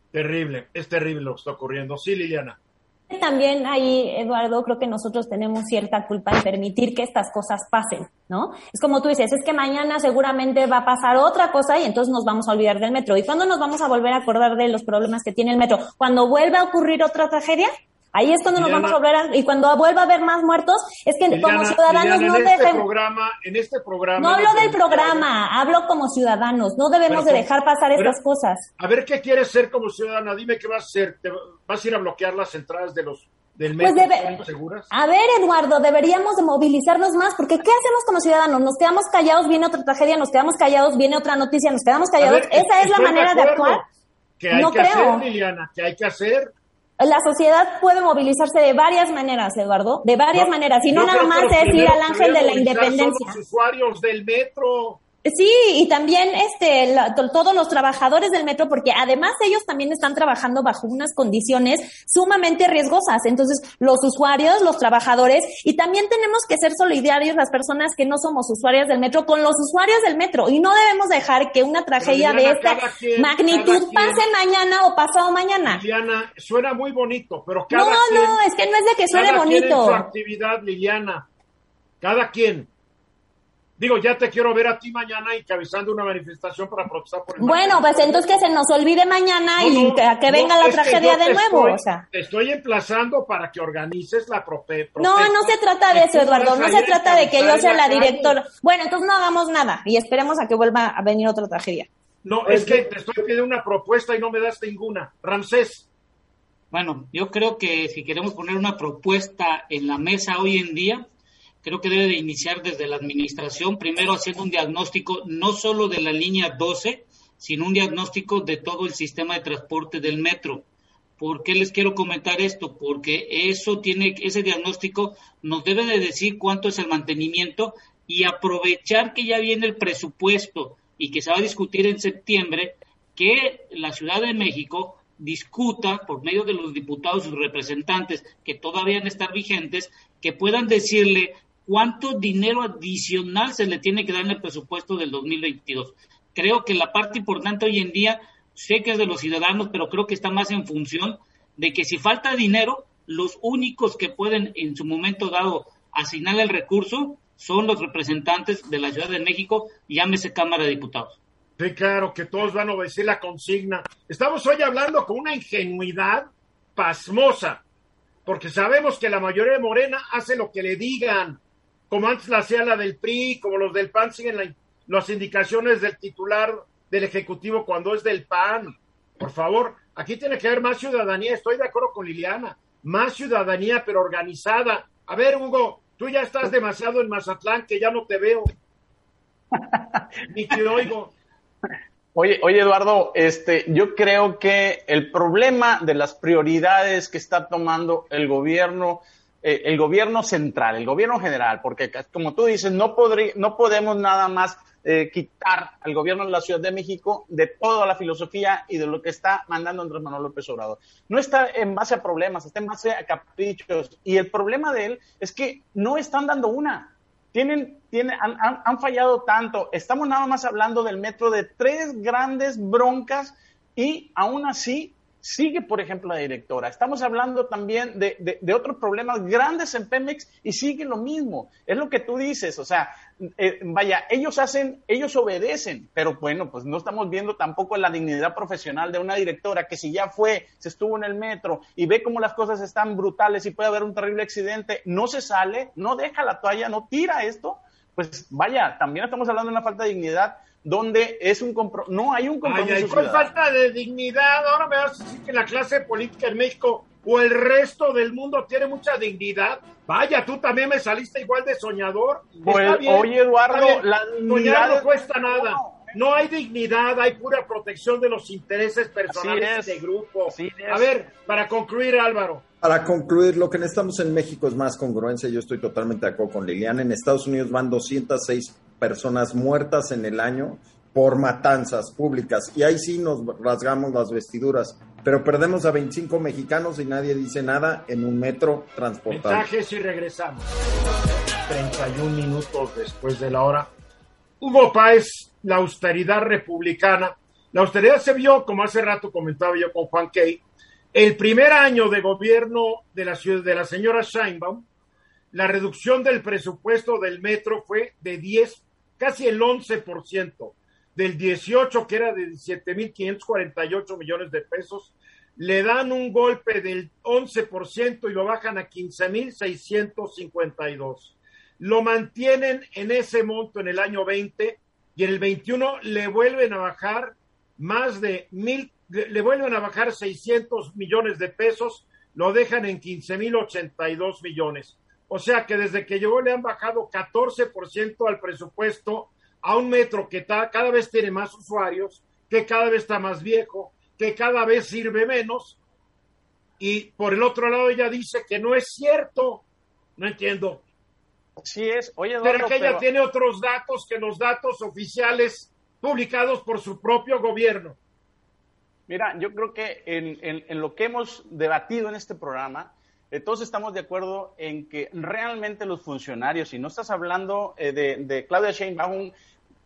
Terrible, es terrible lo que está ocurriendo. Sí, Liliana. También ahí, Eduardo, creo que nosotros tenemos cierta culpa en permitir que estas cosas pasen, ¿no? Es como tú dices, es que mañana seguramente va a pasar otra cosa y entonces nos vamos a olvidar del metro. ¿Y cuándo nos vamos a volver a acordar de los problemas que tiene el metro? ¿Cuando vuelva a ocurrir otra tragedia? Ahí es cuando nos vamos a volver a, y cuando vuelva a haber más muertos, es que como ciudadanos no en Este programa, en este programa. No hablo del programa, hablo como ciudadanos. No debemos de dejar pasar estas cosas. A ver qué quieres ser como ciudadana. Dime qué vas a hacer. ¿Vas a ir a bloquear las entradas de los del pues metro seguras? A ver, Eduardo, deberíamos de movilizarnos más, porque ¿qué hacemos como ciudadanos? Nos quedamos callados, viene otra tragedia, nos quedamos callados, viene otra noticia, nos quedamos callados. ¿Esa es la manera de, actuar? Que hay no que creo. hacer, Liliana, que hay que hacer la sociedad puede movilizarse de varias maneras, Eduardo, de varias maneras, y no nada más es ir al ángel de la independencia. Los usuarios del metro. Sí, y también este, todos los trabajadores del metro, porque además ellos también están trabajando bajo unas condiciones sumamente riesgosas. Entonces, los usuarios, los trabajadores, y también tenemos que ser solidarios las personas que no somos usuarias del metro con los usuarios del metro. Y no debemos dejar que una tragedia de esta magnitud pase mañana o pasado mañana. Liliana, suena muy bonito, pero cada No, quien, no, es que no es de que suene bonito. su actividad, Liliana. Cada quien. Digo, ya te quiero ver a ti mañana encabezando una manifestación para protestar por el Bueno, pues entonces que se nos olvide mañana y que, venga la tragedia de nuevo. o sea. Te estoy emplazando para que organices la protesta. No, no se trata de eso, Eduardo. No se trata de que yo sea la directora. Bueno, entonces no hagamos nada y esperemos a que vuelva a venir otra tragedia. No, es que te estoy pidiendo una propuesta y no me das ninguna. Ramsés. Bueno, yo creo que si queremos poner una propuesta en la mesa hoy en día, creo que debe de iniciar desde la administración, primero haciendo un diagnóstico no solo de la línea 12, sino un diagnóstico de todo el sistema de transporte del metro. ¿Por qué les quiero comentar esto? Porque eso tiene, ese diagnóstico nos debe de decir cuánto es el mantenimiento y aprovechar que ya viene el presupuesto y que se va a discutir en septiembre, que la Ciudad de México discuta por medio de los diputados y representantes que todavía han estar vigentes, que puedan decirle cuánto dinero adicional se le tiene que dar en el presupuesto del 2022. Creo que la parte importante hoy en día, sé que es de los ciudadanos, pero creo que está más en función de que si falta dinero, los únicos que pueden en su momento dado asignar el recurso son los representantes de la Ciudad de México, llámese Cámara de Diputados. Sí, claro, que todos van a obedecer la consigna. Estamos hoy hablando con una ingenuidad pasmosa, porque sabemos que la mayoría de Morena hace lo que le digan, como antes la hacía la del PRI, como los del PAN siguen las indicaciones del titular del Ejecutivo cuando es del PAN. Por favor, aquí tiene que haber más ciudadanía, estoy de acuerdo con Liliana, más ciudadanía, pero organizada. A ver, Hugo, tú ya estás demasiado en Mazatlán, que ya no te veo. Ni te oigo. Oye, oye, Eduardo, este, yo creo que el problema de las prioridades que está tomando el gobierno, eh, el gobierno central, el gobierno general, porque como tú dices, no, podrí, no podemos nada más eh, quitar al gobierno de la Ciudad de México de toda la filosofía y de lo que está mandando Andrés Manuel López Obrador. No está en base a problemas, está en base a caprichos. Y el problema de él es que no están dando una tienen, tienen, han, han, fallado tanto. Estamos nada más hablando del metro de tres grandes broncas y aún así sigue, por ejemplo, la directora. Estamos hablando también de, otros problemas grandes en Pemex y sigue lo mismo. Es lo que tú dices, o sea, eh, vaya, ellos hacen, ellos obedecen, pero bueno, pues no estamos viendo tampoco la dignidad profesional de una directora que si ya fue, se estuvo en el metro y ve cómo las cosas están brutales y puede haber un terrible accidente, no se sale, no deja la toalla, no tira esto, pues vaya, también estamos hablando de una falta de dignidad donde es un no hay un compromiso. Ay, ay, falta de dignidad. Ahora me vas a decir que la clase política en México o el resto del mundo tiene mucha dignidad. Vaya, tú también me saliste igual de soñador. Pues, oye, Eduardo, la dignidad no cuesta nada. No hay dignidad, hay pura protección de los intereses personales de grupo. A ver, para concluir, Álvaro. Para concluir, lo que necesitamos en México es más congruencia. Yo estoy totalmente de acuerdo con Liliana. En Estados Unidos van 206 personas muertas en el año por matanzas públicas. Y ahí sí nos rasgamos las vestiduras. Pero perdemos a 25 mexicanos y nadie dice nada en un metro transportado. Mensajes y regresamos. 31 minutos después de la hora. Hugo Páez, la austeridad republicana. La austeridad se vio, como hace rato comentaba yo con Juan Key, el primer año de gobierno de la, ciudad, de la señora Scheinbaum, la reducción del presupuesto del metro fue de 10, casi el 11%, del 18 que era de 17.548 millones de pesos, le dan un golpe del 11% y lo bajan a 15.652. Lo mantienen en ese monto en el año 20 y en el 21 le vuelven a bajar más de mil le vuelven a bajar 600 millones de pesos, lo dejan en 15 mil 82 millones. O sea que desde que llegó le han bajado 14% al presupuesto a un metro que cada vez tiene más usuarios, que cada vez está más viejo, que cada vez sirve menos. Y por el otro lado ella dice que no es cierto. No entiendo. Sí es. Oye, pero que ella tiene otros datos que los datos oficiales publicados por su propio gobierno. Mira, yo creo que en, lo que hemos debatido en este programa, eh, todos estamos de acuerdo en que realmente los funcionarios, y no estás hablando eh, de, Claudia Sheinbaum,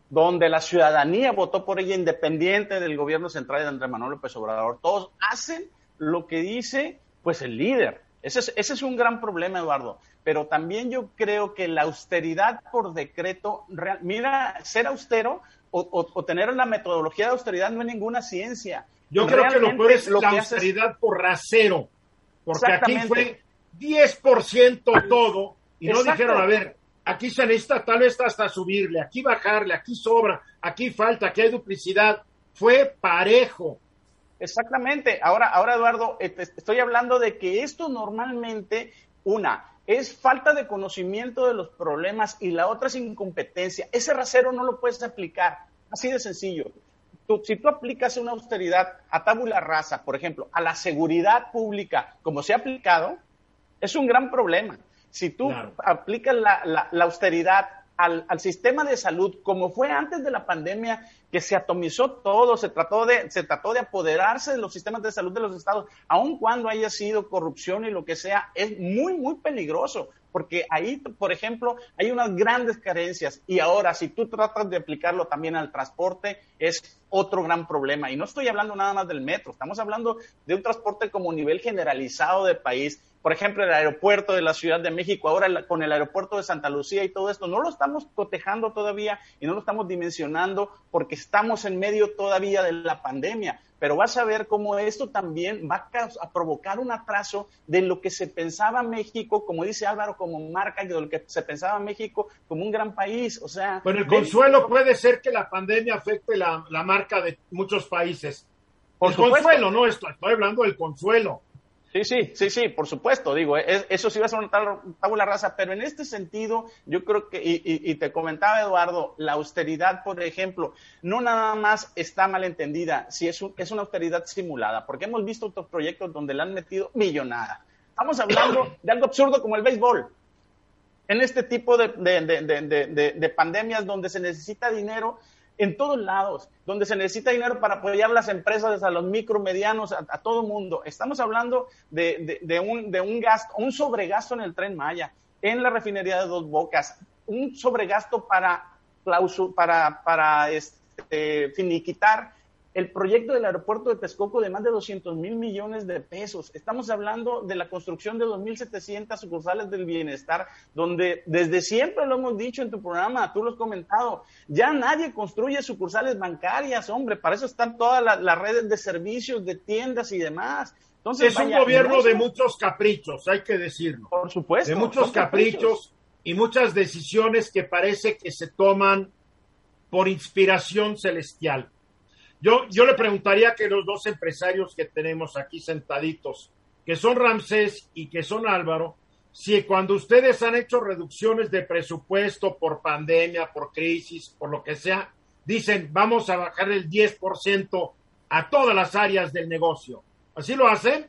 donde la ciudadanía votó por ella independiente del gobierno central de Andrés Manuel López Obrador, todos hacen lo que dice pues el líder. Ese es, ese es un gran problema, Eduardo. Pero también yo creo que la austeridad por decreto, mira, ser austero o, tener la metodología de austeridad no es ninguna ciencia. Yo creo que lo puedes la austeridad por rasero, porque aquí fue 10% todo y no dijeron, a ver, aquí se necesita tal vez hasta subirle, aquí bajarle, aquí sobra, aquí falta, aquí hay duplicidad. Fue parejo. Exactamente. Ahora, ahora Eduardo, eh, estoy hablando de que esto normalmente, una, es falta de conocimiento de los problemas y la otra es incompetencia. Ese rasero no lo puedes aplicar, así de sencillo. si tú aplicas una austeridad a tabula rasa, por ejemplo, a la seguridad pública, como se ha aplicado, es un gran problema. Si tú aplicas la, austeridad al, al, sistema de salud como fue antes de la pandemia, que se atomizó todo, se trató, de, se trató de apoderarse de los sistemas de salud de los estados, aun cuando haya sido corrupción y lo que sea, es muy, muy peligroso, porque ahí, por ejemplo, hay unas grandes carencias y ahora si tú tratas de aplicarlo también al transporte, es otro gran problema. Y no estoy hablando nada más del metro, estamos hablando de un transporte como nivel generalizado del país por ejemplo, el aeropuerto de la Ciudad de México, ahora con el aeropuerto de Santa Lucía y todo esto, no lo estamos cotejando todavía y no lo estamos dimensionando porque estamos en medio todavía de la pandemia. Pero vas a ver cómo esto también va a provocar un atraso de lo que se pensaba México, como dice Álvaro, como marca, y de lo que se pensaba México como un gran país. O sea. Pero el consuelo puede ser que la pandemia afecte la, marca de muchos países. Por el consuelo, no, estoy hablando del consuelo. Sí, sí, sí, sí, por supuesto, digo, eso sí va a ser una tabula rasa, pero en este sentido, yo creo que, y, te comentaba Eduardo, la austeridad, por ejemplo, no nada más está mal entendida, si es, es una austeridad simulada, porque hemos visto otros proyectos donde le han metido millonada. Estamos hablando de algo absurdo como el béisbol. En este tipo de, de pandemias donde se necesita dinero, en todos lados, donde se necesita dinero para apoyar las empresas, a los micro, medianos, a, todo mundo. Estamos hablando de, un, de un gasto, un sobregasto en el tren Maya, en la refinería de Dos Bocas, un sobregasto para, para, para este, finiquitar el proyecto del aeropuerto de Texcoco de más de 200 mil millones de pesos. Estamos hablando de la construcción de 2.700 sucursales del bienestar, donde desde siempre lo hemos dicho en tu programa, tú lo has comentado, ya nadie construye sucursales bancarias, hombre, para eso están todas las, redes de servicios, de tiendas y demás. Entonces, es un gobierno de muchos caprichos, hay que decirlo. Por supuesto. De muchos caprichos y muchas decisiones que parece que se toman por inspiración celestial. Yo, yo le preguntaría que los dos empresarios que tenemos aquí sentaditos, que son Ramsés y que son Álvaro, si cuando ustedes han hecho reducciones de presupuesto por pandemia, por crisis, por lo que sea, dicen vamos a bajar el 10% a todas las áreas del negocio. ¿Así lo hacen?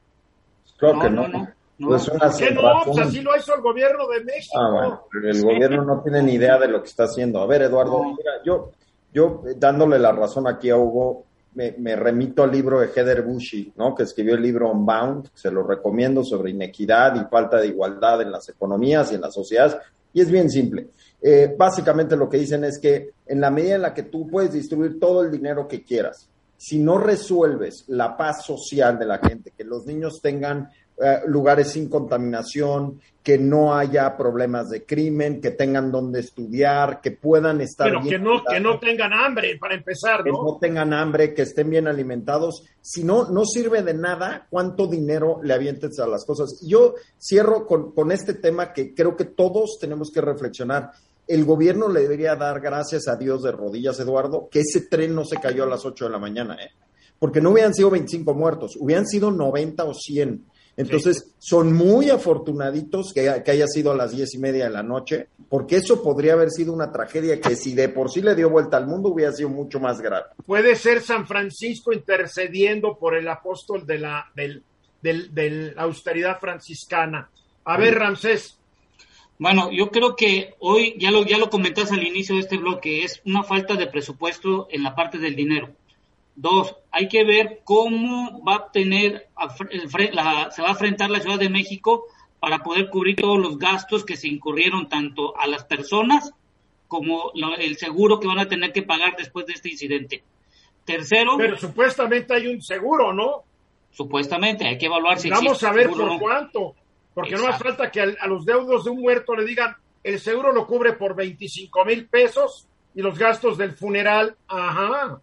Creo que no. no, no. ¿Por qué no? Pues así lo hizo el gobierno de México. Ah, el gobierno no tiene ni idea de lo que está haciendo. A ver, Eduardo, mira, yo, yo, eh, dándole la razón aquí a Hugo, me, remito al libro de Heather Bushy, ¿no? que escribió el libro Unbound, se lo recomiendo, sobre inequidad y falta de igualdad en las economías y en las sociedades, y es bien simple. Eh, básicamente lo que dicen es que en la medida en la que tú puedes distribuir todo el dinero que quieras, si no resuelves la paz social de la gente, que los niños tengan eh, lugares sin contaminación, que no haya problemas de crimen, que tengan donde estudiar, que puedan estar Pero que no que no tengan hambre para empezar, ¿no? Que no tengan hambre, que estén bien alimentados. Si no, no sirve de nada cuánto dinero le avientes a las cosas. Yo cierro con, con este tema que creo que todos tenemos que reflexionar. El gobierno le debería dar gracias a Dios de rodillas, Eduardo, que ese tren no se cayó a las 8 de la mañana, ¿eh? Porque no hubieran sido 25 muertos, hubieran sido 90 o 100 entonces, son muy afortunaditos que, haya sido a las diez y media de la noche, porque eso podría haber sido una tragedia que si de por sí le dio vuelta al mundo hubiera sido mucho más grave. Puede ser San Francisco intercediendo por el apóstol de la, del, del, austeridad franciscana. A ver, Ramsés. Bueno, yo creo que hoy, ya lo, ya lo comentaste al inicio de este bloque, es una falta de presupuesto en la parte del dinero. Dos, hay que ver cómo va a tener, se va a enfrentar la Ciudad de México para poder cubrir todos los gastos que se incurrieron tanto a las personas como el seguro que van a tener que pagar después de este incidente. Tercero. Pero supuestamente hay un seguro, ¿no? Supuestamente, hay que evaluar si Vamos a ver por cuánto. Porque no hace falta que a, los deudos de un muerto le digan, el seguro lo cubre por 25 mil pesos y los gastos del funeral, ajá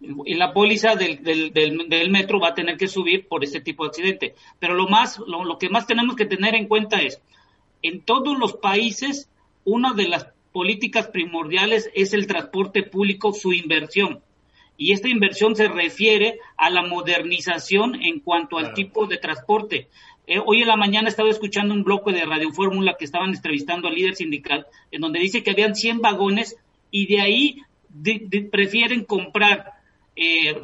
y la póliza del, del, del, metro va a tener que subir por este tipo de accidente. Pero lo más, lo, lo, que más tenemos que tener en cuenta es, en todos los países, una de las políticas primordiales es el transporte público, su inversión. Y esta inversión se refiere a la modernización en cuanto al tipo de transporte. Eh, hoy en la mañana estaba escuchando un bloque de Radio Fórmula que estaban entrevistando al líder sindical, en donde dice que habían 100 vagones y de ahí prefieren comprar eh,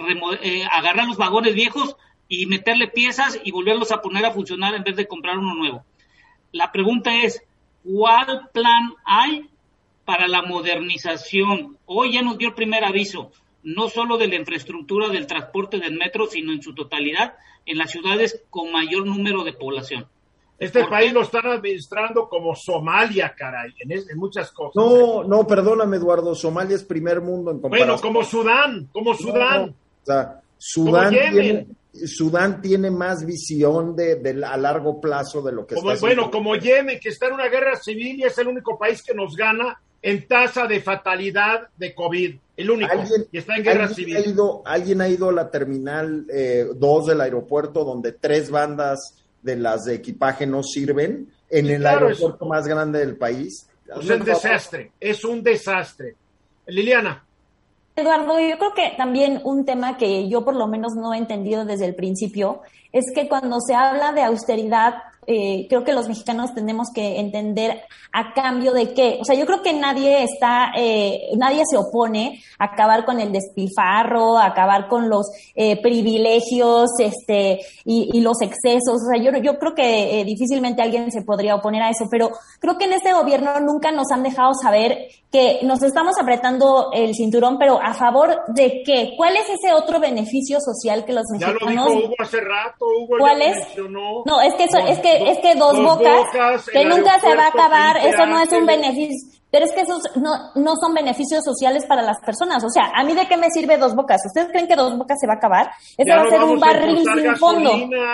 eh, agarrar los vagones viejos y meterle piezas y volverlos a poner a funcionar en vez de comprar uno nuevo. La pregunta es, ¿cuál plan hay para la modernización. Hoy ya nos dio el primer aviso, no solo de la infraestructura del transporte del metro, sino en su totalidad en las ciudades con mayor número de población. Este país lo están administrando como Somalia, caray, en, muchas cosas. No, no, perdóname, Eduardo, Somalia es primer mundo en comparación. Bueno, como Sudán, como Sudán. o sea, Sudán tiene, Sudán tiene más visión de, a largo plazo de lo que como, está Bueno, como Yemen, que está en una guerra civil y es el único país que nos gana en tasa de fatalidad de COVID. El único. Y está en guerra civil. Ha ido, ¿Alguien ha ido a la terminal 2 eh, del aeropuerto donde tres bandas de las de equipaje no sirven en el aeropuerto más grande del país. Es un desastre, es un desastre. Liliana. Eduardo, yo creo que también un tema que yo por lo menos no he entendido desde el principio es que cuando se habla de austeridad eh, creo que los mexicanos tenemos que entender a cambio de qué. O sea, yo creo que nadie está, eh, nadie se opone a acabar con el despilfarro, a acabar con los eh, privilegios, este, y, los excesos. O sea, yo, yo creo que difícilmente alguien se podría oponer a eso, pero creo que en este gobierno nunca nos han dejado saber que nos estamos apretando el cinturón, pero a favor de qué? ¿Cuál es ese otro beneficio social que los mexicanos? Ya lo dijo Hugo hace rato, Hugo ¿Cuál es? No, es que eso, es que es que dos, bocas, que nunca se va a acabar, eso no es un beneficio. Pero es que esos no, no son beneficios sociales para las personas. O sea, ¿a mí de qué me sirve dos bocas? ¿Ustedes creen que dos bocas se va a acabar? Eso va a ser un barril sin fondo.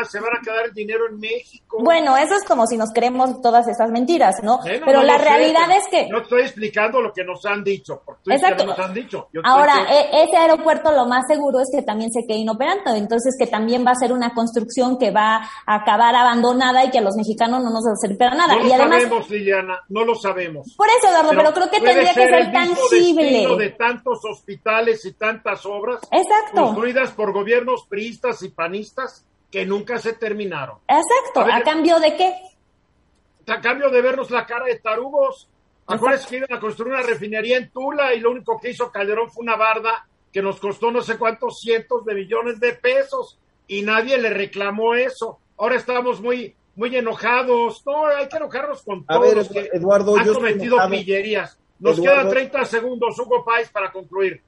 Se van a quedar el dinero en México. Bueno, eso es como si nos creemos todas esas mentiras, ¿no? pero la realidad es que... No estoy explicando lo que nos han dicho. Exacto. Nos han dicho. Ahora, e, ese aeropuerto lo más seguro es que también se quede inoperante. Entonces, que también va a ser una construcción que va a acabar abandonada y que a los mexicanos no nos va a servir para nada. No y lo además, sabemos, Liliana, no lo sabemos. Por eso, Pero, creo que tendría que ser tangible. de tantos hospitales y tantas obras Exacto. construidas por gobiernos priistas y panistas que nunca se terminaron. Exacto. ¿A, cambio de qué? A cambio de vernos la cara de tarugos. Acuérdense que iban a construir una refinería en Tula y lo único que hizo Calderón fue una barda que nos costó no sé cuántos cientos de millones de pesos y nadie le reclamó eso. Ahora estamos muy muy enojados. No, hay que enojarnos con todos los que Eduardo, han cometido pillerías. Nos quedan 30 segundos, Hugo Páez, para concluir.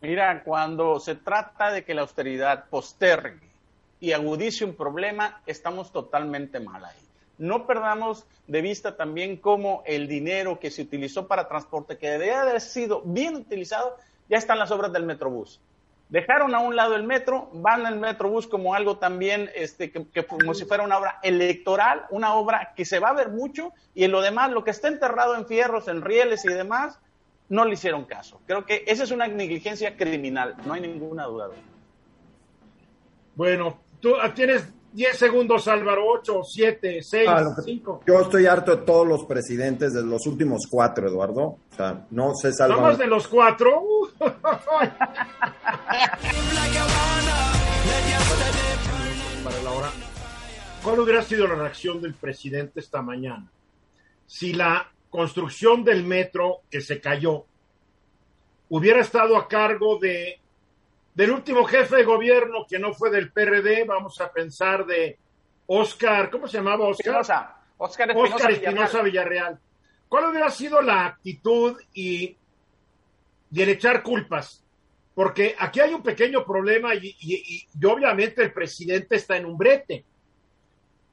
Mira, cuando se trata de que la austeridad postergue y agudice un problema, estamos totalmente mal ahí. No perdamos de vista también cómo el dinero que se utilizó para transporte, que debería haber sido bien utilizado, ya están las obras del Metrobús dejaron a un lado el metro, van al Metrobús como algo también, este, que, como si fuera una obra electoral, una obra que se va a ver mucho, y en lo demás, lo que está enterrado en fierros, en rieles y demás, no le hicieron caso. Creo que esa es una negligencia criminal, no hay ninguna duda. Bueno, tú tienes 10 segundos, Álvaro, 8, 7, 6, 5. Yo estoy harto de todos los presidentes de los últimos cuatro, Eduardo. O sea, no se salva. ¿Somos de los cuatro? ¿Cuál hubiera sido la reacción del presidente esta mañana si la construcción del metro que se cayó hubiera estado a cargo de del último jefe de gobierno que no fue del PRD, vamos a pensar de Oscar, ¿cómo se llamaba Oscar? Oscar Espinosa, Villarreal. ¿Cuál hubiera sido la actitud y, y el echar culpas? Porque aquí hay un pequeño problema y, y, obviamente el presidente está en un brete.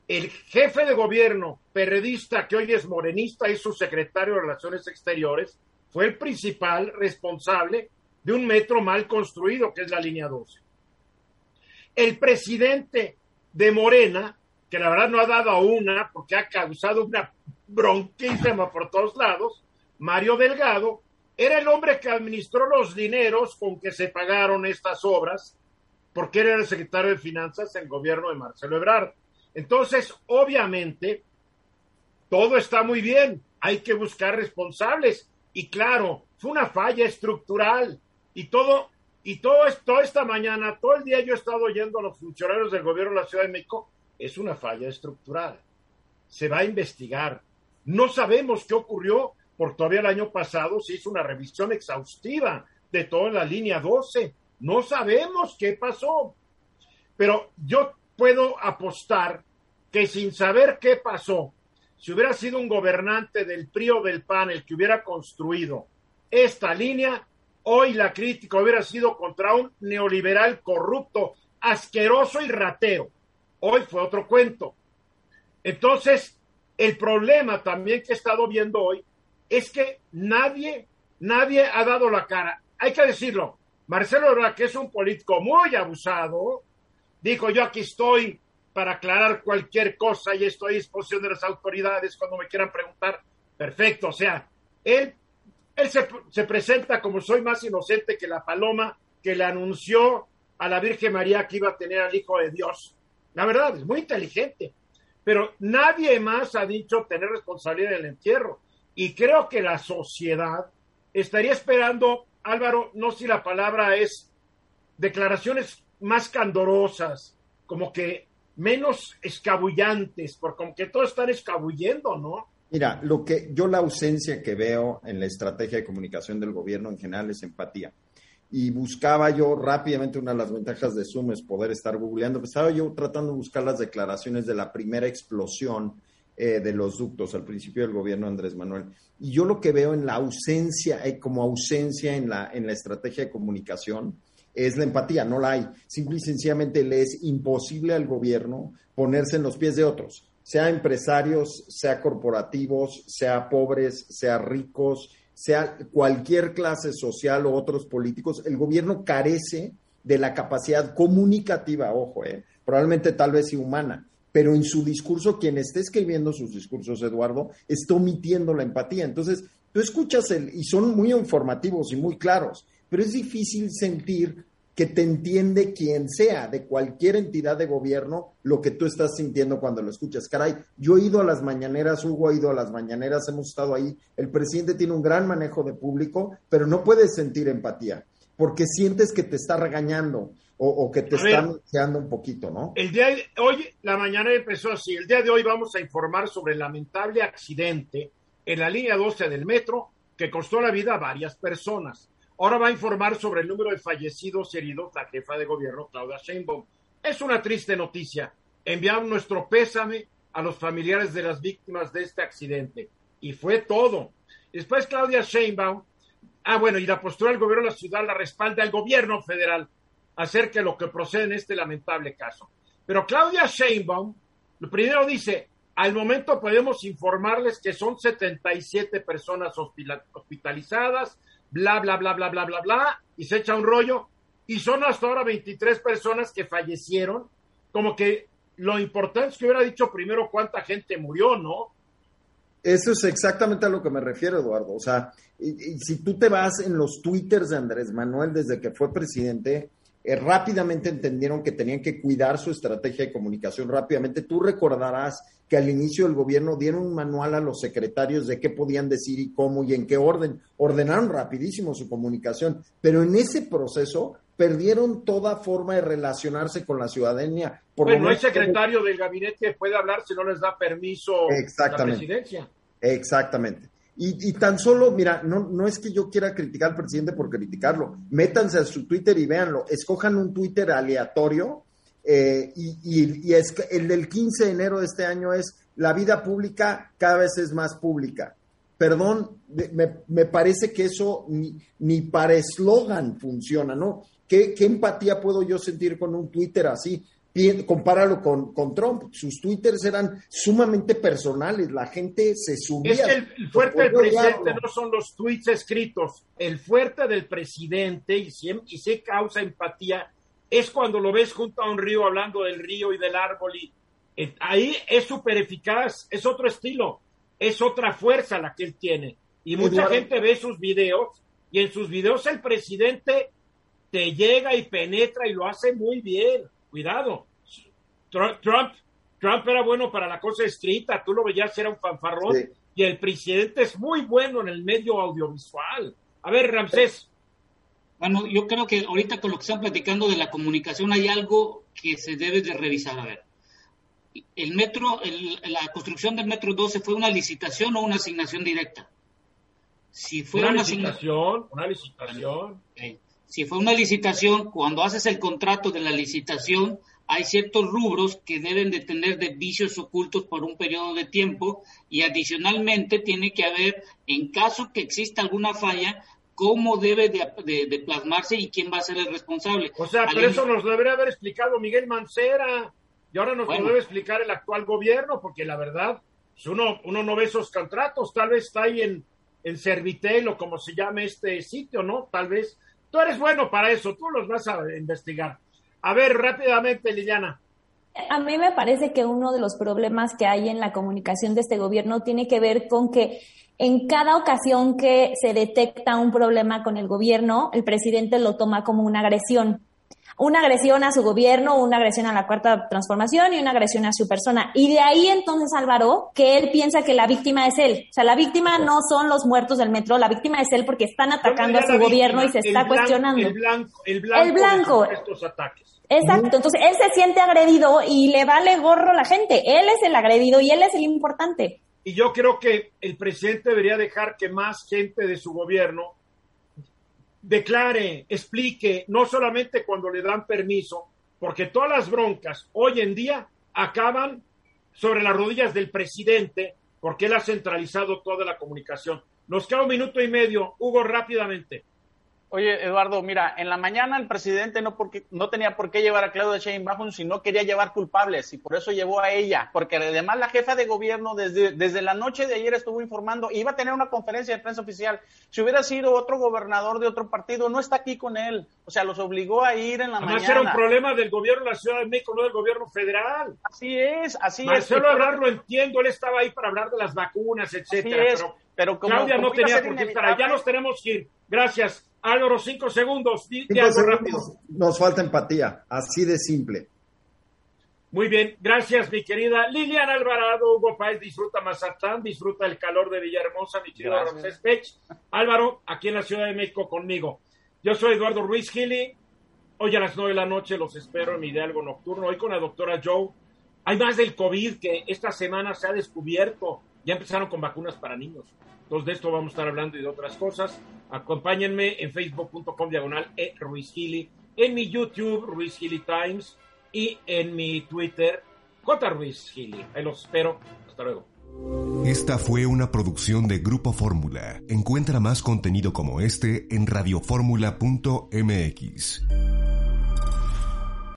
El jefe de gobierno perredista, que hoy es morenista, y su secretario de Relaciones Exteriores, fue el principal responsable de un metro mal construido, que es la línea 12. El presidente de Morena, que la verdad no ha dado a una, porque ha causado una bronquísima por todos lados, Mario Delgado, era el hombre que administró los dineros con que se pagaron estas obras, porque era el secretario de Finanzas en el gobierno de Marcelo Ebrard. Entonces, obviamente, todo está muy bien, hay que buscar responsables. Y claro, fue una falla estructural. Y todo, y todo toda esta mañana, todo el día yo he estado oyendo a los funcionarios del gobierno de la Ciudad de México, es una falla estructural. Se va a investigar. No sabemos qué ocurrió, porque todavía el año pasado se hizo una revisión exhaustiva de toda la línea 12. No sabemos qué pasó. Pero yo puedo apostar que sin saber qué pasó, si hubiera sido un gobernante del PRI o del PAN el que hubiera construido esta línea, hoy la crítica hubiera sido contra un neoliberal corrupto, asqueroso y ratero. Hoy fue otro cuento. Entonces, el problema también que he estado viendo hoy es que nadie, nadie ha dado la cara. Hay que decirlo. Marcelo Ebrard, que es un político muy abusado, dijo yo aquí estoy para aclarar cualquier cosa y estoy a disposición de las autoridades cuando me quieran preguntar. Perfecto, o sea, él, él se, se presenta como soy más inocente que la paloma que le anunció a la Virgen María que iba a tener al Hijo de Dios. La verdad, es muy inteligente pero nadie más ha dicho tener responsabilidad en el entierro. Y creo que la sociedad estaría esperando, Álvaro, no si la palabra es declaraciones más candorosas, como que menos escabullantes, porque como que todos están escabullendo, ¿no? Mira, lo que yo la ausencia que veo en la estrategia de comunicación del gobierno en general es empatía y buscaba yo rápidamente, una de las ventajas de Zoom es poder estar googleando, pues estaba yo tratando de buscar las declaraciones de la primera explosión eh, de los ductos al principio del gobierno de Andrés Manuel. Y yo lo que veo en la ausencia, eh, como ausencia en la, en la estrategia de comunicación, es la empatía, no la hay. Simple y sencillamente le es imposible al gobierno ponerse en los pies de otros, sea empresarios, sea corporativos, sea pobres, sea ricos, sea cualquier clase social o otros políticos, el gobierno carece de la capacidad comunicativa, ojo, eh, probablemente tal vez y humana, pero en su discurso, quien esté escribiendo sus discursos, Eduardo, está omitiendo la empatía. Entonces, tú escuchas el, y son muy informativos y muy claros, pero es difícil sentir que te entiende quien sea, de cualquier entidad de gobierno, lo que tú estás sintiendo cuando lo escuchas. Caray, yo he ido a las mañaneras, Hugo ha ido a las mañaneras, hemos estado ahí. El presidente tiene un gran manejo de público, pero no puedes sentir empatía, porque sientes que te está regañando o, que te está anunciando un poquito, ¿no? El día de hoy, la mañana empezó así. El día de hoy vamos a informar sobre el lamentable accidente en la línea 12 del metro que costó la vida a varias personas. Ahora va a informar sobre el número de fallecidos heridos la jefa de gobierno, Claudia Sheinbaum. Es una triste noticia. Enviamos nuestro pésame a los familiares de las víctimas de este accidente. Y fue todo. Después Claudia Sheinbaum, ah bueno, y la postura del gobierno de la ciudad la respalda el gobierno federal acerca de lo que procede en este lamentable caso. Pero Claudia Sheinbaum, lo primero dice, al momento podemos informarles que son 77 personas hospitalizadas, bla, bla, bla, bla, bla, bla, bla, y se echa un rollo, y son hasta ahora 23 personas que fallecieron, como que lo importante es que hubiera dicho primero cuánta gente murió, ¿no? Eso es exactamente a lo que me refiero, Eduardo. O sea, si tú te vas en los twitters de Andrés Manuel desde que fue presidente, eh, rápidamente entendieron que tenían que cuidar su estrategia de comunicación rápidamente. Tú recordarás que al inicio del gobierno dieron un manual a los secretarios de qué podían decir y cómo y en qué orden. Ordenaron rapidísimo su comunicación, pero en ese proceso perdieron toda forma de relacionarse con la ciudadanía. Por no hay secretario del gabinete que puede hablar si no les da permiso la presidencia. Exactamente. Y, tan solo, mira, no, no es que yo quiera criticar al presidente por criticarlo. Métanse a su Twitter y véanlo. Escojan un Twitter aleatorio eh, y, es el del 15 de enero de este año es la vida pública cada vez es más pública. Perdón, me, parece que eso ni, para eslogan funciona, ¿no? ¿Qué, ¿Qué, empatía puedo yo sentir con un Twitter así? Compáralo con, con, Trump, sus twitters eran sumamente personales, la gente se subía. Es que el, fuerte del presidente no son los tweets escritos, el fuerte del presidente, y, y se causa empatía, es cuando lo ves junto a un río hablando del río y del árbol y eh, ahí es súper eficaz, es otro estilo, es otra fuerza la que él tiene. Y mucha gente ve sus videos y en sus videos el presidente te llega y penetra y lo hace muy bien. Cuidado. Trump, Trump era bueno para la cosa escrita, tú lo veías, era un fanfarrón. Y el presidente es muy bueno en el medio audiovisual. A ver, Ramsés. Bueno, yo creo que ahorita con lo que están platicando de la comunicación hay algo que se debe de revisar. A ver, el metro, la construcción del metro 12 fue una licitación o una asignación directa. Si fue una, licitación, una licitación. Si fue una licitación, cuando haces el contrato de la licitación, hay ciertos rubros que deben de tener de vicios ocultos por un periodo de tiempo y adicionalmente tiene que haber, en caso que exista alguna falla, cómo debe de, plasmarse y quién va a ser el responsable. O sea, pero eso nos debería haber explicado Miguel Mancera y ahora nos lo debe explicar el actual gobierno, porque la verdad, pues uno, uno no ve esos contratos, tal vez está ahí en, en Servitel o como se llame este sitio, ¿no? Tal vez. Tú eres bueno para eso, tú los vas a investigar. A ver, rápidamente, Liliana. A mí me parece que uno de los problemas que hay en la comunicación de este gobierno tiene que ver con que en cada ocasión que se detecta un problema con el gobierno, el presidente lo toma como una agresión una agresión a su gobierno, una agresión a la cuarta transformación y una agresión a su persona. Y de ahí entonces Álvaro, que él piensa que la víctima es él. O sea, la víctima no son los muertos del metro, la víctima es él porque están atacando a su gobierno y se está cuestionando. El blanco, el blanco, el estos ataques. Exacto, entonces él se siente agredido y le vale gorro a la gente. Él es el agredido y él es el importante. Y yo creo que el presidente debería dejar que más gente de su gobierno declare, explique, no solamente cuando le dan permiso, porque todas las broncas hoy en día acaban sobre las rodillas del presidente, porque él ha centralizado toda la comunicación. Nos queda un minuto y medio. Hugo, rápidamente. Oye, Eduardo, mira, en la mañana el presidente no, porque, no tenía por qué llevar a Claudia Sheinbaum, sino quería llevar culpables y por eso llevó a ella, porque además la jefa de gobierno desde, desde la noche de ayer estuvo informando, iba a tener una conferencia de prensa oficial. Si hubiera sido otro gobernador de otro partido, no está aquí con él. O sea, los obligó a ir en la Además mañana. era un problema del gobierno de la Ciudad de México, no del gobierno federal. Así es, así Marcelo es. Marcelo lo entiendo, él estaba ahí para hablar de las vacunas, etcétera. Así es, pero, como, Claudia no tenía por qué estar ahí. Ya nos tenemos que ir. Gracias. Álvaro, cinco segundos. Cinco algo rápido. Nos falta empatía, así de simple. Muy bien, gracias mi querida Liliana Alvarado, Hugo Páez, disfruta Mazatán, disfruta el calor de Villahermosa, mi querido. Álvaro, aquí en la Ciudad de México conmigo. Yo soy Eduardo Ruiz Gili, hoy a las nueve de la noche los espero en mi Hidalgo Nocturno, hoy con la doctora Joe. Hay más del COVID que esta semana se ha descubierto, ya empezaron con vacunas para niños. Entonces de esto vamos a estar hablando y de otras cosas. Acompáñenme en facebook.com diagonal e Ruiz Gili, en mi YouTube Ruiz Gili Times y en mi Twitter J Ruiz. Ahí los espero. Hasta luego. Esta fue una producción de Grupo Fórmula. Encuentra más contenido como este en radioformula.mx.